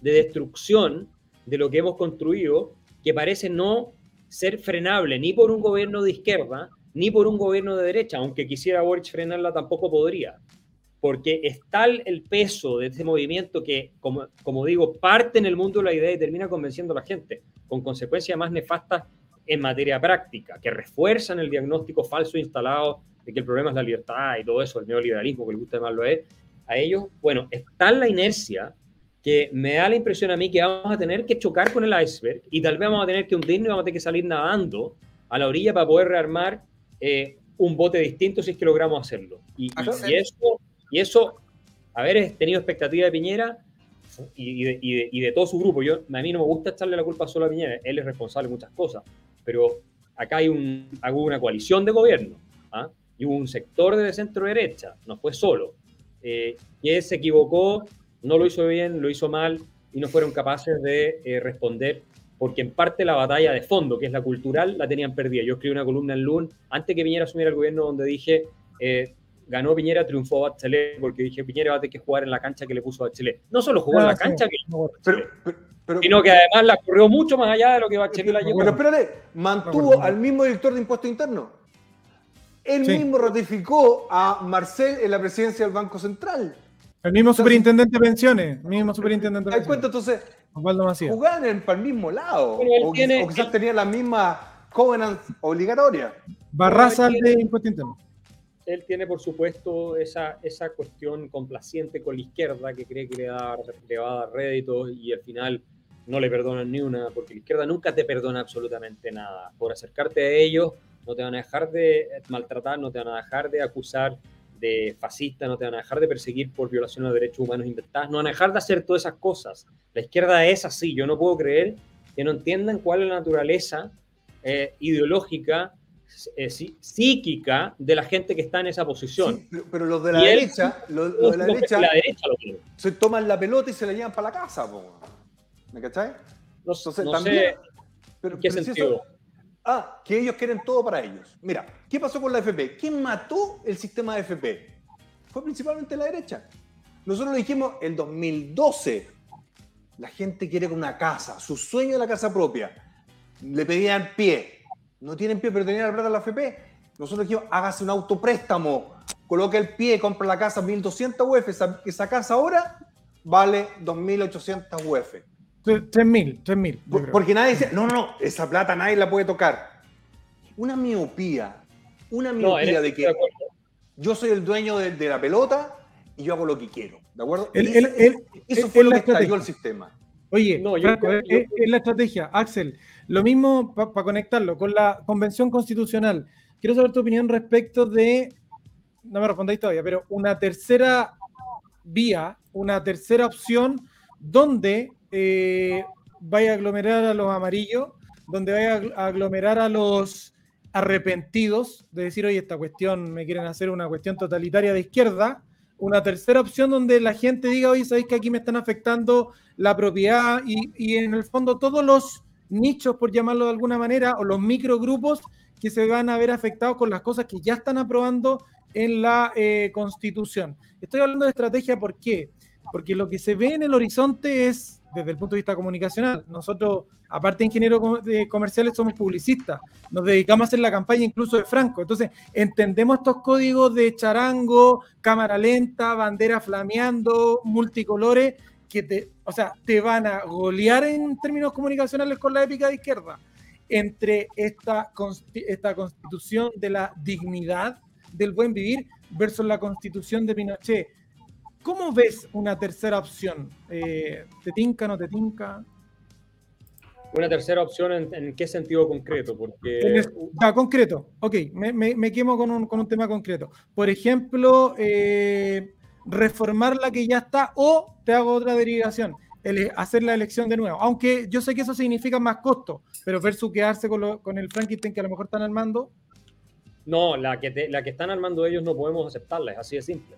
de destrucción de lo que hemos construido que parece no ser frenable ni por un gobierno de izquierda ni por un gobierno de derecha, aunque quisiera Boric frenarla tampoco podría, porque es tal el peso de ese movimiento que, como, como digo, parte en el mundo de la idea y termina convenciendo a la gente, con consecuencias más nefastas en materia práctica, que refuerzan el diagnóstico falso instalado de que el problema es la libertad y todo eso, el neoliberalismo, que le gusta llamarlo a él, a ellos, bueno, está la inercia que me da la impresión a mí que vamos a tener que chocar con el iceberg y tal vez vamos a tener que hundirnos y vamos a tener que salir nadando a la orilla para poder rearmar eh, un bote distinto si es que logramos hacerlo. Y, y, eso, y eso, haber tenido expectativa de Piñera y, de, y, de, todo su grupo, yo, a mí no me gusta echarle la culpa solo a Piñera, él es responsable de muchas cosas, pero acá hay un, una coalición de gobierno ¿ah? y hubo un sector de centro derecha, no fue solo, eh, que se equivocó, no lo hizo bien, lo hizo mal y no fueron capaces de eh, responder porque en parte la batalla de fondo, que es la cultural, la tenían perdida. Yo escribí una columna en LUN antes que Piñera asumiera el gobierno donde dije, eh, ganó Piñera, triunfó Bachelet, porque dije, Piñera va a tener que jugar en la cancha que le puso Bachelet. No solo jugó en la ah, cancha que sino que además la corrió mucho más allá de lo que Bachelet la llevó. Pero espérate, mantuvo al mismo director de impuesto interno. Él mismo ratificó a Marcel en la presidencia del Banco Central. El mismo superintendente de pensiones. mismo superintendente de pensiones. cuenta entonces? Jugaban para el mismo lado. O, quizás tenían la misma covenant obligatoria. Barraza de impuesto interno. Él tiene, por supuesto, esa, esa cuestión complaciente con la izquierda que cree que le, da, le va a dar réditos y al final no le perdonan ni una, porque la izquierda nunca te perdona absolutamente nada. Por acercarte a ellos, no te van a dejar de maltratar, no te van a dejar de acusar de fascista, no te van a dejar de perseguir por violación de derechos humanos inventadas, no van a dejar de hacer todas esas cosas. La izquierda es así, yo no puedo creer que no entiendan cuál es la naturaleza eh, ideológica, eh, psíquica de la gente que está en esa posición. pero, los de la derecha, los, de la derecha, se toman la pelota y se la llevan para la casa, ¿me cacháis? No, sé, pero, ¿qué sentido? Ah, que ellos quieren todo para ellos. Mira, ¿qué pasó con la FP? ¿Quién mató el sistema de FP? Fue principalmente la derecha. Nosotros lo dijimos en 2012. La gente quiere una casa, su sueño de la casa propia. Le pedían pie. No tienen pie, pero tenían la plata de la FP. Nosotros dijimos, hágase un autopréstamo. Coloque el pie, compra la casa 1.200 UF. Esa, esa casa ahora vale 2.800 UF. 3.000, 3.000. Porque nadie dice, no, no, esa plata nadie la puede tocar. Una miopía, una miopía de que yo soy el dueño de, la pelota y yo hago lo que quiero. ¿De acuerdo? eso fue lo que estalló el sistema. Oye, no, yo, es, la estrategia. Axel, lo mismo para conectarlo con la Convención Constitucional. Quiero saber tu opinión respecto de, no me respondáis todavía, pero una tercera vía, una tercera opción donde eh, vaya a aglomerar a los amarillos, donde vaya a aglomerar a los arrepentidos de decir, oye, esta cuestión me quieren hacer una cuestión totalitaria de izquierda. Una tercera opción donde la gente diga, oye, sabéis que aquí me están afectando la propiedad y, en el fondo todos los nichos, por llamarlo de alguna manera, o los microgrupos que se van a ver afectados con las cosas que ya están aprobando en la eh, Constitución. Estoy hablando de estrategia, ¿por qué? Porque lo que se ve en el horizonte es desde el punto de vista comunicacional. Nosotros, aparte de ingenieros comerciales, somos publicistas. Nos dedicamos a hacer la campaña incluso de Franco. Entonces, entendemos estos códigos de charango, cámara lenta, bandera flameando, multicolores, que te, o sea, te van a golear en términos comunicacionales con la épica de izquierda. Entre esta, esta constitución de la dignidad del buen vivir versus la constitución de Pinochet ¿Cómo ves una tercera opción? Eh, ¿Te tinca, no te tinca? Una tercera opción, ¿en, qué sentido concreto? Porque... Ah, concreto, ok, me, me, quemo con un, con un, tema concreto. Por ejemplo, eh, reformar la que ya está o te hago otra derivación, hacer la elección de nuevo. Aunque yo sé que eso significa más costo, pero versus quedarse con, con el Frankenstein que a lo mejor están armando. No, la que, la que están armando ellos no podemos aceptarla, es así de simple.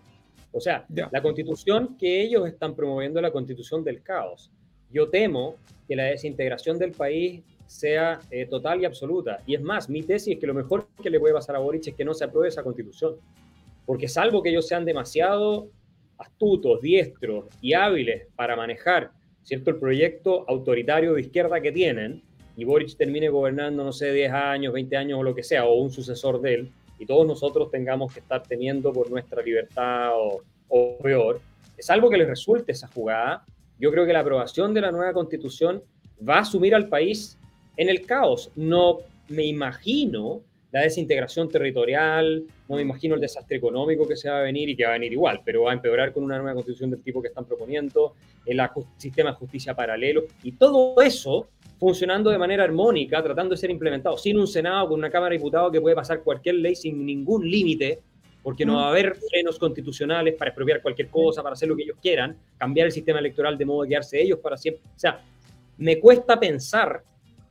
O sea, la constitución que ellos están promoviendo es la constitución del caos. Yo temo que la desintegración del país sea eh, total y absoluta. Y es más, mi tesis es que lo mejor que le puede pasar a Boric es que no se apruebe esa constitución. Porque salvo que ellos sean demasiado astutos, diestros y hábiles para manejar ¿cierto? el proyecto autoritario de izquierda que tienen, y Boric termine gobernando, no sé, 10 años, 20 años o lo que sea, o un sucesor de él, y todos nosotros tengamos que estar teniendo por nuestra libertad o, o peor, es algo que les resulte esa jugada, yo creo que la aprobación de la nueva constitución va a sumir al país en el caos. No me imagino la desintegración territorial, no me imagino el desastre económico que se va a venir y que va a venir igual, pero va a empeorar con una nueva constitución del tipo que están proponiendo, el sistema de justicia paralelo y todo eso funcionando de manera armónica, tratando de ser implementado, sin un Senado, con una Cámara de Diputados que puede pasar cualquier ley sin ningún límite, porque no va a haber frenos constitucionales para expropiar cualquier cosa, para hacer lo que ellos quieran, cambiar el sistema electoral de modo de quedarse ellos para siempre. O sea, me cuesta pensar,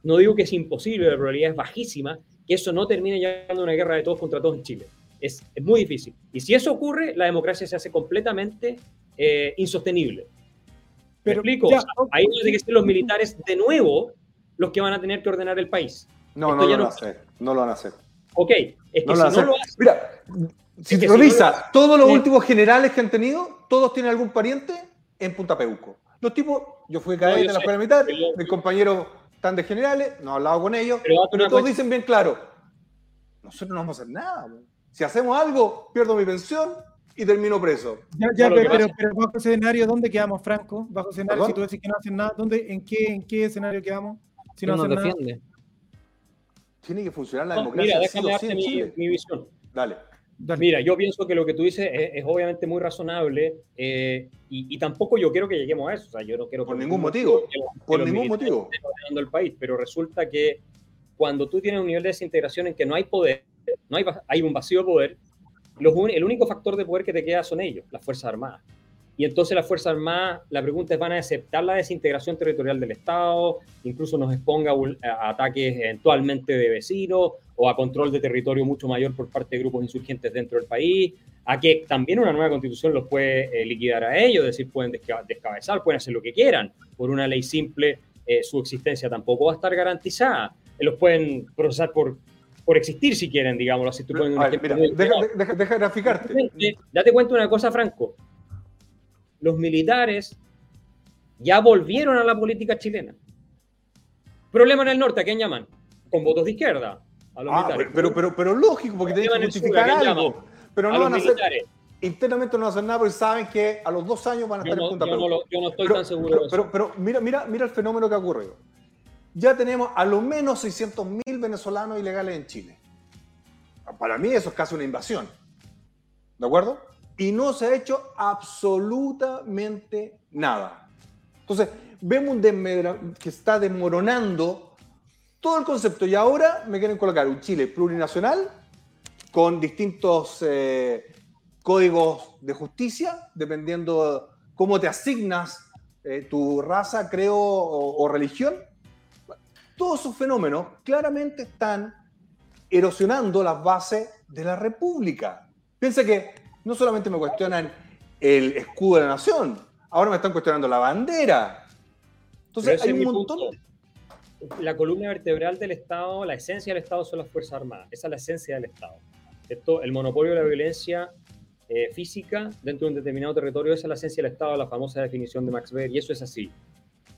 no digo que es imposible, la probabilidad es bajísima, que eso no termine llevando a una guerra de todos contra todos en Chile. Es, es muy difícil. Y si eso ocurre, la democracia se hace completamente eh, insostenible. Pero, explico? ahí tienen que ser los militares de nuevo los que van a tener que ordenar el país. No, no lo van a hacer. No lo van a hacer. Ok, es que no si no lo hacen. Mira, si te revisa, todos los últimos generales que han tenido, todos tienen algún pariente en Punta Peuco. Los tipos, yo fui cadete de la escuela militar, mis compañeros están de generales, no he hablado con ellos, pero, todos dicen bien claro, nosotros no vamos a hacer nada. Si hacemos algo, pierdo mi pensión y termino preso. Ya, pero, pero, bajo escenario, ¿dónde quedamos, Franco? Bajo escenario, si tú decís que no hacen nada, ¿dónde, en, qué, ¿en qué escenario quedamos? Si no, hacen nada. Tiene que funcionar la democracia. Mira, déjame darte mi, mi visión. Dale. Mira, yo pienso que lo que tú dices es, obviamente muy razonable eh, y, tampoco yo quiero que lleguemos a eso. O sea, yo no quiero por ningún motivo. por ningún motivo. El país, pero resulta que cuando tú tienes un nivel de desintegración en que no hay poder, no hay, hay un vacío de poder, el único factor de poder que te queda son ellos, las Fuerzas Armadas. Y entonces las Fuerzas Armadas, la pregunta es, ¿van a aceptar la desintegración territorial del Estado? Incluso nos exponga a ataques eventualmente de vecinos o a control de territorio mucho mayor por parte de grupos insurgentes dentro del país, a que también una nueva constitución los puede eh, liquidar a ellos, es decir, pueden descabezar, pueden hacer lo que quieran. Por una ley simple, eh, su existencia tampoco va a estar garantizada. Eh, los pueden procesar por, por existir si quieren, digámoslo así. Tú mira, deja, deja, graficarte. Date cuenta una cosa, Franco los militares ya volvieron a la política chilena. Problema en el norte, ¿a quién llaman? Con votos de izquierda. A los ah, pero, pero, pero, lógico, porque tienen que justificar algo. Pero no van a hacer. Internamente no van a hacer nada porque saben que a los dos años van a estar en Punta yo no, yo no estoy tan seguro de eso. Pero, mira, mira, mira el fenómeno que ha ocurrido. Ya tenemos a lo menos 600.000 venezolanos ilegales en Chile. Para mí eso es casi una invasión. ¿De acuerdo? y no se ha hecho absolutamente nada. Entonces, vemos un que está desmoronando todo el concepto y ahora me quieren colocar un Chile plurinacional con distintos eh, códigos de justicia, dependiendo cómo te asignas eh, tu raza, creo o, o religión. Todos esos fenómenos claramente están erosionando las bases de la República. Piensa que no solamente me cuestionan el escudo de la nación, ahora me están cuestionando la bandera. Entonces hay un montón. La columna vertebral del Estado, la esencia del Estado son las Fuerzas Armadas. Esa es la esencia del Estado. Esto, el monopolio de la violencia eh, física dentro de un determinado territorio, esa es la esencia del Estado, la famosa definición de Max Weber, y eso es así.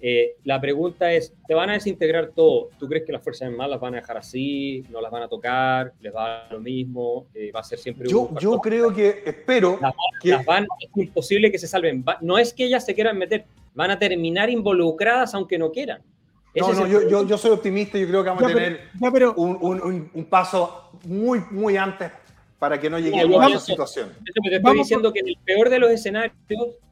Eh, la pregunta es, ¿te van a desintegrar todo? ¿Tú crees que las fuerzas armadas las van a dejar así? ¿No las van a tocar? ¿Les va a dar lo mismo? Eh, ¿Va a ser siempre Yo, yo creo que, espero que... van, es imposible que se salven. no es que ellas se quieran meter, van a terminar involucradas aunque no quieran. No, no, yo, yo, yo, soy optimista y yo creo que vamos a tener un, un, un, paso muy, muy antes para que no lleguemos a esa situación. te estoy diciendo que en el peor de los escenarios,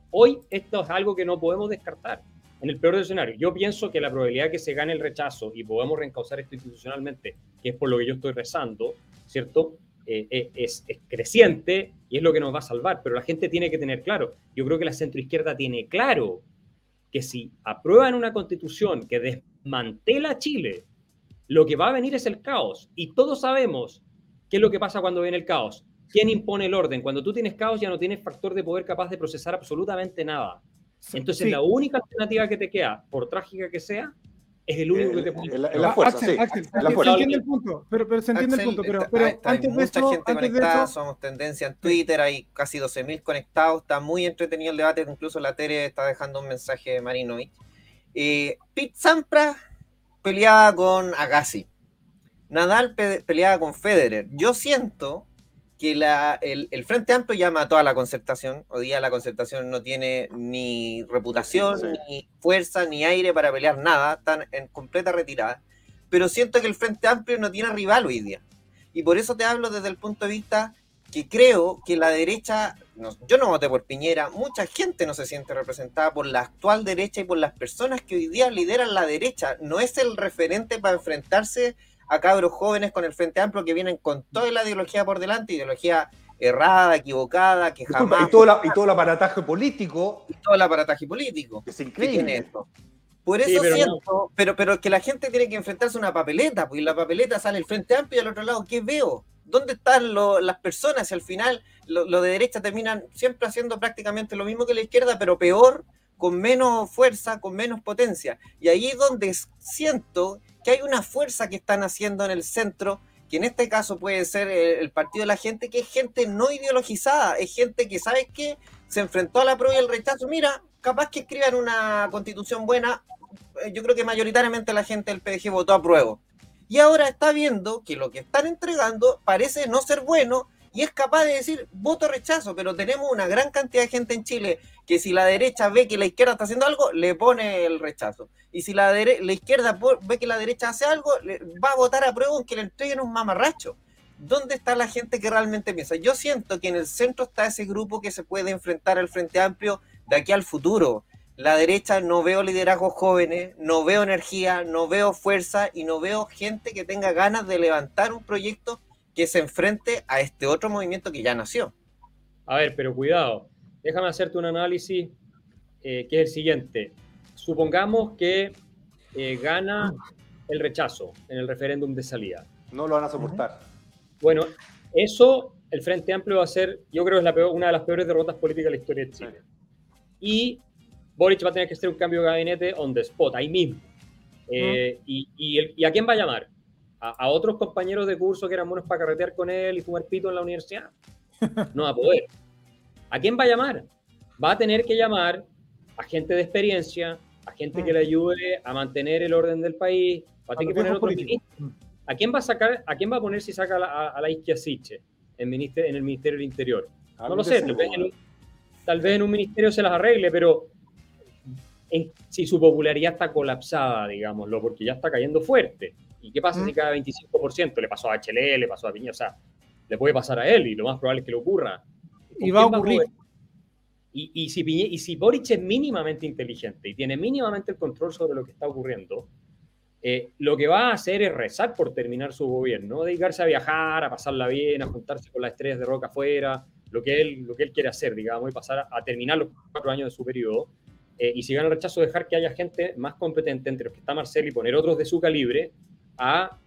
hoy esto es algo que no podemos descartar. en el peor escenario. Yo pienso que la probabilidad de que se gane el rechazo y podamos reencauzar esto institucionalmente, que es por lo que yo estoy rezando, ¿cierto? Eh, eh, es, es, creciente y es lo que nos va a salvar. Pero la gente tiene que tener claro, yo creo que la centroizquierda tiene claro que si aprueban una constitución que desmantela Chile, lo que va a venir es el caos. Y todos sabemos qué es lo que pasa cuando viene el caos. ¿Quién impone el orden? Cuando tú tienes caos ya no tienes factor de poder capaz de procesar absolutamente nada. Entonces la única alternativa que te queda, por trágica que sea, es el único que te puede... La, la fuerza, sí. la fuerza. Se entiende el punto, pero, pero se entiende el punto. Pero, pero hay, antes mucha de esto, gente antes conectada, de eso, somos tendencia en Twitter, hay casi 12.000 conectados, está muy entretenido el debate, incluso la Tere está dejando un mensaje de Marinovich. Eh, Pete Sampras peleaba con Agassi, Nadal pe peleaba con Federer. Yo siento que la, el, el, Frente Amplio mató a la concertación. Hoy día la concertación no tiene ni reputación, sí. ni fuerza, ni aire para pelear nada. Están en completa retirada. Pero siento que el Frente Amplio no tiene rival hoy día. Y por eso te hablo desde el punto de vista que creo que la derecha, no, yo no voté por Piñera, mucha gente no se siente representada por la actual derecha y por las personas que hoy día lideran la derecha. No es el referente para enfrentarse a cabros jóvenes con el Frente Amplio que vienen con toda la ideología por delante, ideología errada, equivocada, que Disculpa, jamás... Y todo, la, y todo el aparataje político. Y todo el aparataje político. Es increíble. Esto. Por eso sí, pero siento, no. pero, pero que la gente tiene que enfrentarse a una papeleta, porque en la papeleta sale el Frente Amplio y al otro lado, ¿qué veo? ¿Dónde están lo, las personas? Y al final, lo, lo, de derecha terminan siempre haciendo prácticamente lo mismo que la izquierda, pero peor, con menos fuerza, con menos potencia. Y ahí es donde siento que hay una fuerza que están haciendo en el centro, que en este caso puede ser el partido de la gente, que es gente no ideologizada, es gente que, ¿sabes qué? Se enfrentó a la prueba y el rechazo. Mira, capaz que escriban una constitución buena, yo creo que mayoritariamente la gente del PDG votó a prueba. Y ahora está viendo que lo que están entregando parece no ser bueno y es capaz de decir voto rechazo, pero tenemos una gran cantidad de gente en Chile que si la derecha ve que la izquierda está haciendo algo, le pone el rechazo. Y si la, la izquierda ve que la derecha hace algo, va a votar a prueba aunque le entreguen un mamarracho. ¿Dónde está la gente que realmente piensa? Yo siento que en el centro está ese grupo que se puede enfrentar al Frente Amplio de aquí al futuro. La derecha no veo liderazgos jóvenes, no veo energía, no veo fuerza y no veo gente que tenga ganas de levantar un proyecto que se enfrente a este otro movimiento que ya nació. A ver, pero cuidado, déjame hacerte un análisis eh, que es el siguiente. Supongamos que eh, gana el rechazo en el referéndum de salida. No lo van a soportar. Bueno, eso el Frente Amplio va a ser, yo creo que es la peor, una de las peores derrotas políticas de la historia de Chile. Y Boric va a tener que hacer un cambio de gabinete on the spot, ahí mismo. Eh, y, y, el, ¿Y a quién va a llamar? A, a, otros compañeros de curso que eran buenos para carretear con él y fumar pito en la universidad. No va a poder. ¿A quién va a llamar? Va a tener que llamar a gente de experiencia, a gente que le ayude a mantener el orden del país, va a tener que poner otro ministro. ¿A quién va a sacar, a quién va a poner si saca a, la, a la Isquiasiche en, el Ministerio del Interior? No lo sé, tal vez, en un, tal vez en un ministerio se las arregle, pero en, si su popularidad está colapsada, digámoslo, porque ya está cayendo fuerte. ¿Y qué pasa si cada 25% le pasó a HL, le pasó a Piña? O sea, le puede pasar a él y lo más probable es que le ocurra. Y va a ocurrir. Y, y, si, Piñe, y si Boric es mínimamente inteligente y tiene mínimamente el control sobre lo que está ocurriendo, eh, lo que va a hacer es rezar por terminar su gobierno, dedicarse a viajar, a pasarla bien, a juntarse con las estrellas de roca afuera, lo que él, lo que él quiere hacer, digamos, y pasar a, a terminar los cuatro años de su periodo. Eh, y si gana el rechazo, dejar que haya gente más competente entre los que está Marcel y poner otros de su calibre a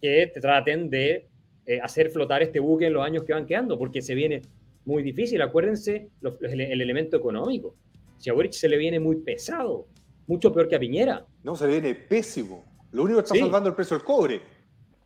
que te traten de eh, hacer flotar este buque en los años que van quedando, porque se viene muy difícil. Acuérdense los, el, el, elemento económico. Si a Boric se le viene muy pesado, mucho peor que a Piñera. No, se le viene pésimo. Lo único que está sí. salvando el precio del cobre.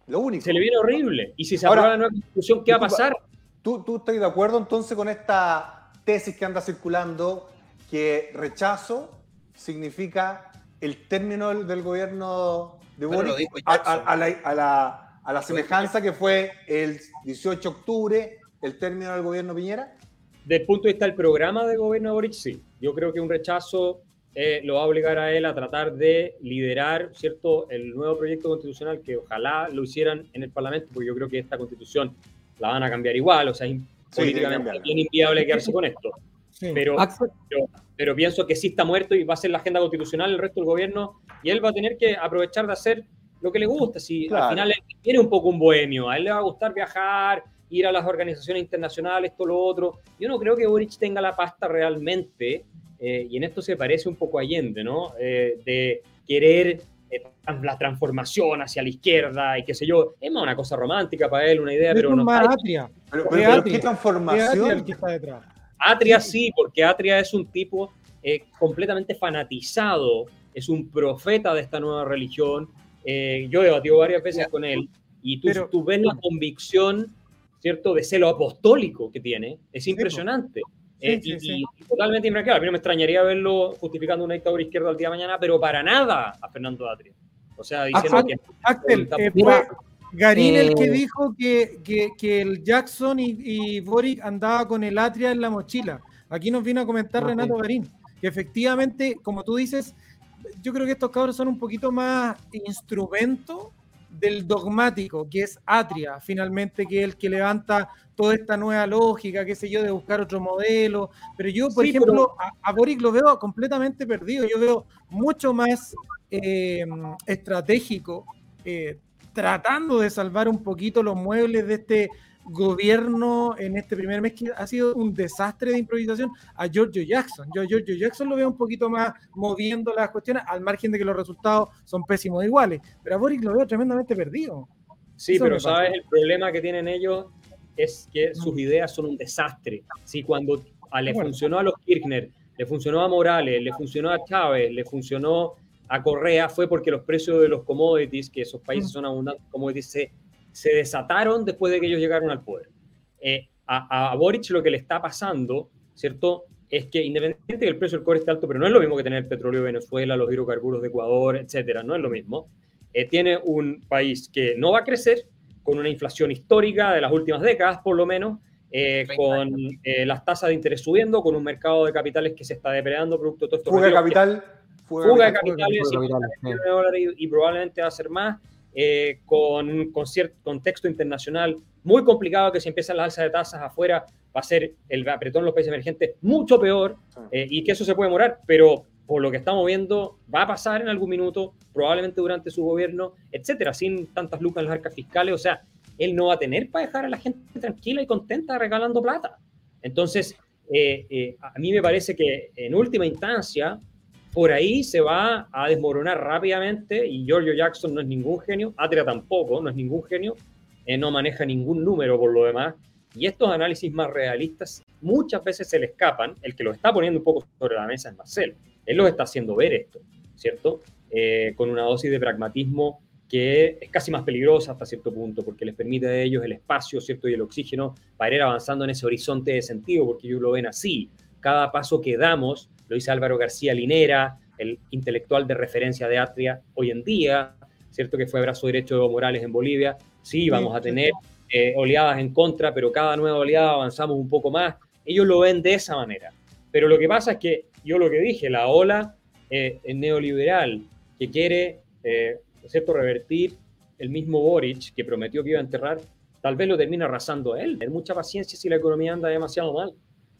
Lo único. Se le viene horrible. Y si se aprueba la nueva constitución, ¿qué va a pasar? ¿tú, ¿Tú estás de acuerdo entonces con esta tesis que anda circulando que rechazo significa el término del, del gobierno de Boric a, a, a, la, a, la, a la semejanza que fue el 18 de octubre, el término del gobierno Piñera? Desde el punto de vista del programa de gobierno de Boric, sí. Yo creo que un rechazo eh, lo va a obligar a él a tratar de liderar cierto el nuevo proyecto constitucional que ojalá lo hicieran en el Parlamento, porque yo creo que esta constitución la van a cambiar igual, o sea, es sí, políticamente bien inviable quedarse con esto. Pero, pero, pienso que sí está muerto y va a ser la agenda constitucional el resto del gobierno y él va a tener que aprovechar de hacer lo que le gusta. Si al final él tiene un poco un bohemio, a él le va a gustar viajar, ir a las organizaciones internacionales, esto, lo otro. Yo no creo que Boric tenga la pasta realmente, eh, y en esto se parece un poco a Allende, ¿no? Eh, de querer eh, la transformación hacia la izquierda y qué sé yo. Es más una cosa romántica para él, una idea, pero no. Atria. Pero, ¿qué transformación? Atria sí, porque Atria es un tipo completamente fanatizado, es un profeta de esta nueva religión. yo he debatido varias veces con él y tú, tú ves la convicción ¿cierto? De celo apostólico que tiene, es impresionante. Eh, y, totalmente impresionante. A mí no me extrañaría verlo justificando una dictadura izquierda al día de mañana, pero para nada a Fernando Atria. O sea, diciendo que... Axel, eh, fue Garín el que eh, dijo que, que, el Jackson y, y, Boric andaba con el Atria en la mochila. Aquí nos vino a comentar Renato Garín, que efectivamente, como tú dices, yo creo que estos cabros son un poquito más instrumento del dogmático, que es Atria, finalmente, que es el que levanta toda esta nueva lógica, qué sé yo, de buscar otro modelo. Pero yo, por ejemplo, A, Boric lo veo completamente perdido. Yo veo mucho más eh, estratégico, eh, tratando de salvar un poquito los muebles de este gobierno en este primer mes que ha sido un desastre de improvisación a Giorgio Jackson. Yo a Giorgio Jackson lo veo un poquito más moviendo las cuestiones, al margen de que los resultados son pésimos iguales, pero a Boric lo veo tremendamente perdido. Sí, pero sabes, el problema que tienen ellos es que sus ideas son un desastre. Si cuando le funcionó a los Kirchner, le funcionó a Morales, le funcionó a Chávez, le funcionó a Correa, fue porque los precios de los commodities, que esos países son abundantes commodities, se se desataron después de que ellos llegaron al poder. Eh, a, a, Boric lo que le está pasando, ¿cierto? Es que independientemente de que el precio del cobre esté alto, pero no es lo mismo que tener el petróleo de Venezuela, los hidrocarburos de Ecuador, etcétera, no es lo mismo. Eh, tiene un país que no va a crecer, con una inflación histórica de las últimas décadas, por lo menos, eh, con las tasas de interés subiendo, con un mercado de capitales que se está depredando producto de todo esto. Fuga de capital. Fuga, de capitales, y, y probablemente va a ser más. Eh, con un contexto internacional muy complicado que si empiezan las alzas de tasas afuera va a ser el apretón en los países emergentes mucho peor eh, y que eso se puede demorar, pero por lo que estamos viendo va a pasar en algún minuto, probablemente durante su gobierno, etcétera, sin tantas lucas en las arcas fiscales, o sea, él no va a tener para dejar a la gente tranquila y contenta regalando plata. Entonces, eh, a mí me parece que en última instancia, por ahí se va a desmoronar rápidamente y Giorgio Jackson no es ningún genio, Atria tampoco, no es ningún genio, eh, no maneja ningún número por lo demás. Y estos análisis más realistas muchas veces se le escapan. El que lo está poniendo un poco sobre la mesa es Marcel. Él los está haciendo ver esto, ¿cierto? Eh, con una dosis de pragmatismo que es casi más peligrosa hasta cierto punto, porque les permite a ellos el espacio, ¿cierto? Y el oxígeno para ir avanzando en ese horizonte de sentido, porque ellos lo ven así. Cada paso que damos lo dice Álvaro García Linera, el intelectual de referencia de Atria hoy en día, ¿cierto? Que fue brazo derecho de Evo Morales en Bolivia. Sí, vamos a tener eh, oleadas en contra, pero cada nueva oleada avanzamos un poco más. Ellos lo ven de esa manera. Pero lo que pasa es que yo lo que dije, la ola eh, neoliberal que quiere, eh, ¿cierto?, revertir el mismo Boric que prometió que iba a enterrar, tal vez lo termina arrasando a él. Tener mucha paciencia si la economía anda demasiado mal.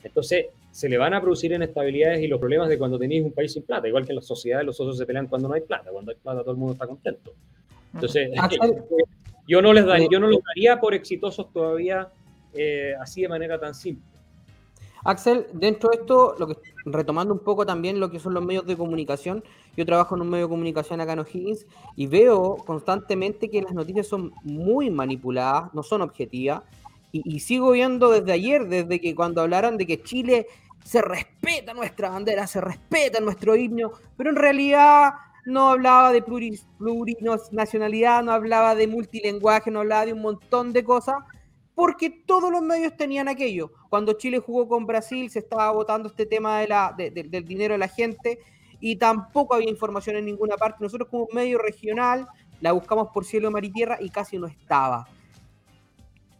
Entonces, se le van a producir inestabilidades y los problemas de cuando tenéis un país sin plata, igual que en la sociedad los socios se pelean cuando no hay plata, cuando hay plata todo el mundo está contento. Entonces, yo no les daría, yo no los daría por exitosos todavía eh, así de manera tan simple. Axel, dentro de esto, lo que, retomando un poco también lo que son los medios de comunicación, yo trabajo en un medio de comunicación acá en O'Higgins y veo constantemente que las noticias son muy manipuladas, no son objetivas, y, sigo viendo desde ayer, desde que cuando hablaron de que Chile se respeta nuestra bandera, se respeta nuestro himno, pero en realidad no hablaba de plurinacionalidad, no hablaba de multilenguaje, no hablaba de un montón de cosas, porque todos los medios tenían aquello. Cuando Chile jugó con Brasil se estaba votando este tema de la, del dinero de la gente y tampoco había información en ninguna parte. Nosotros como medio regional la buscamos por cielo, mar y tierra y casi no estaba.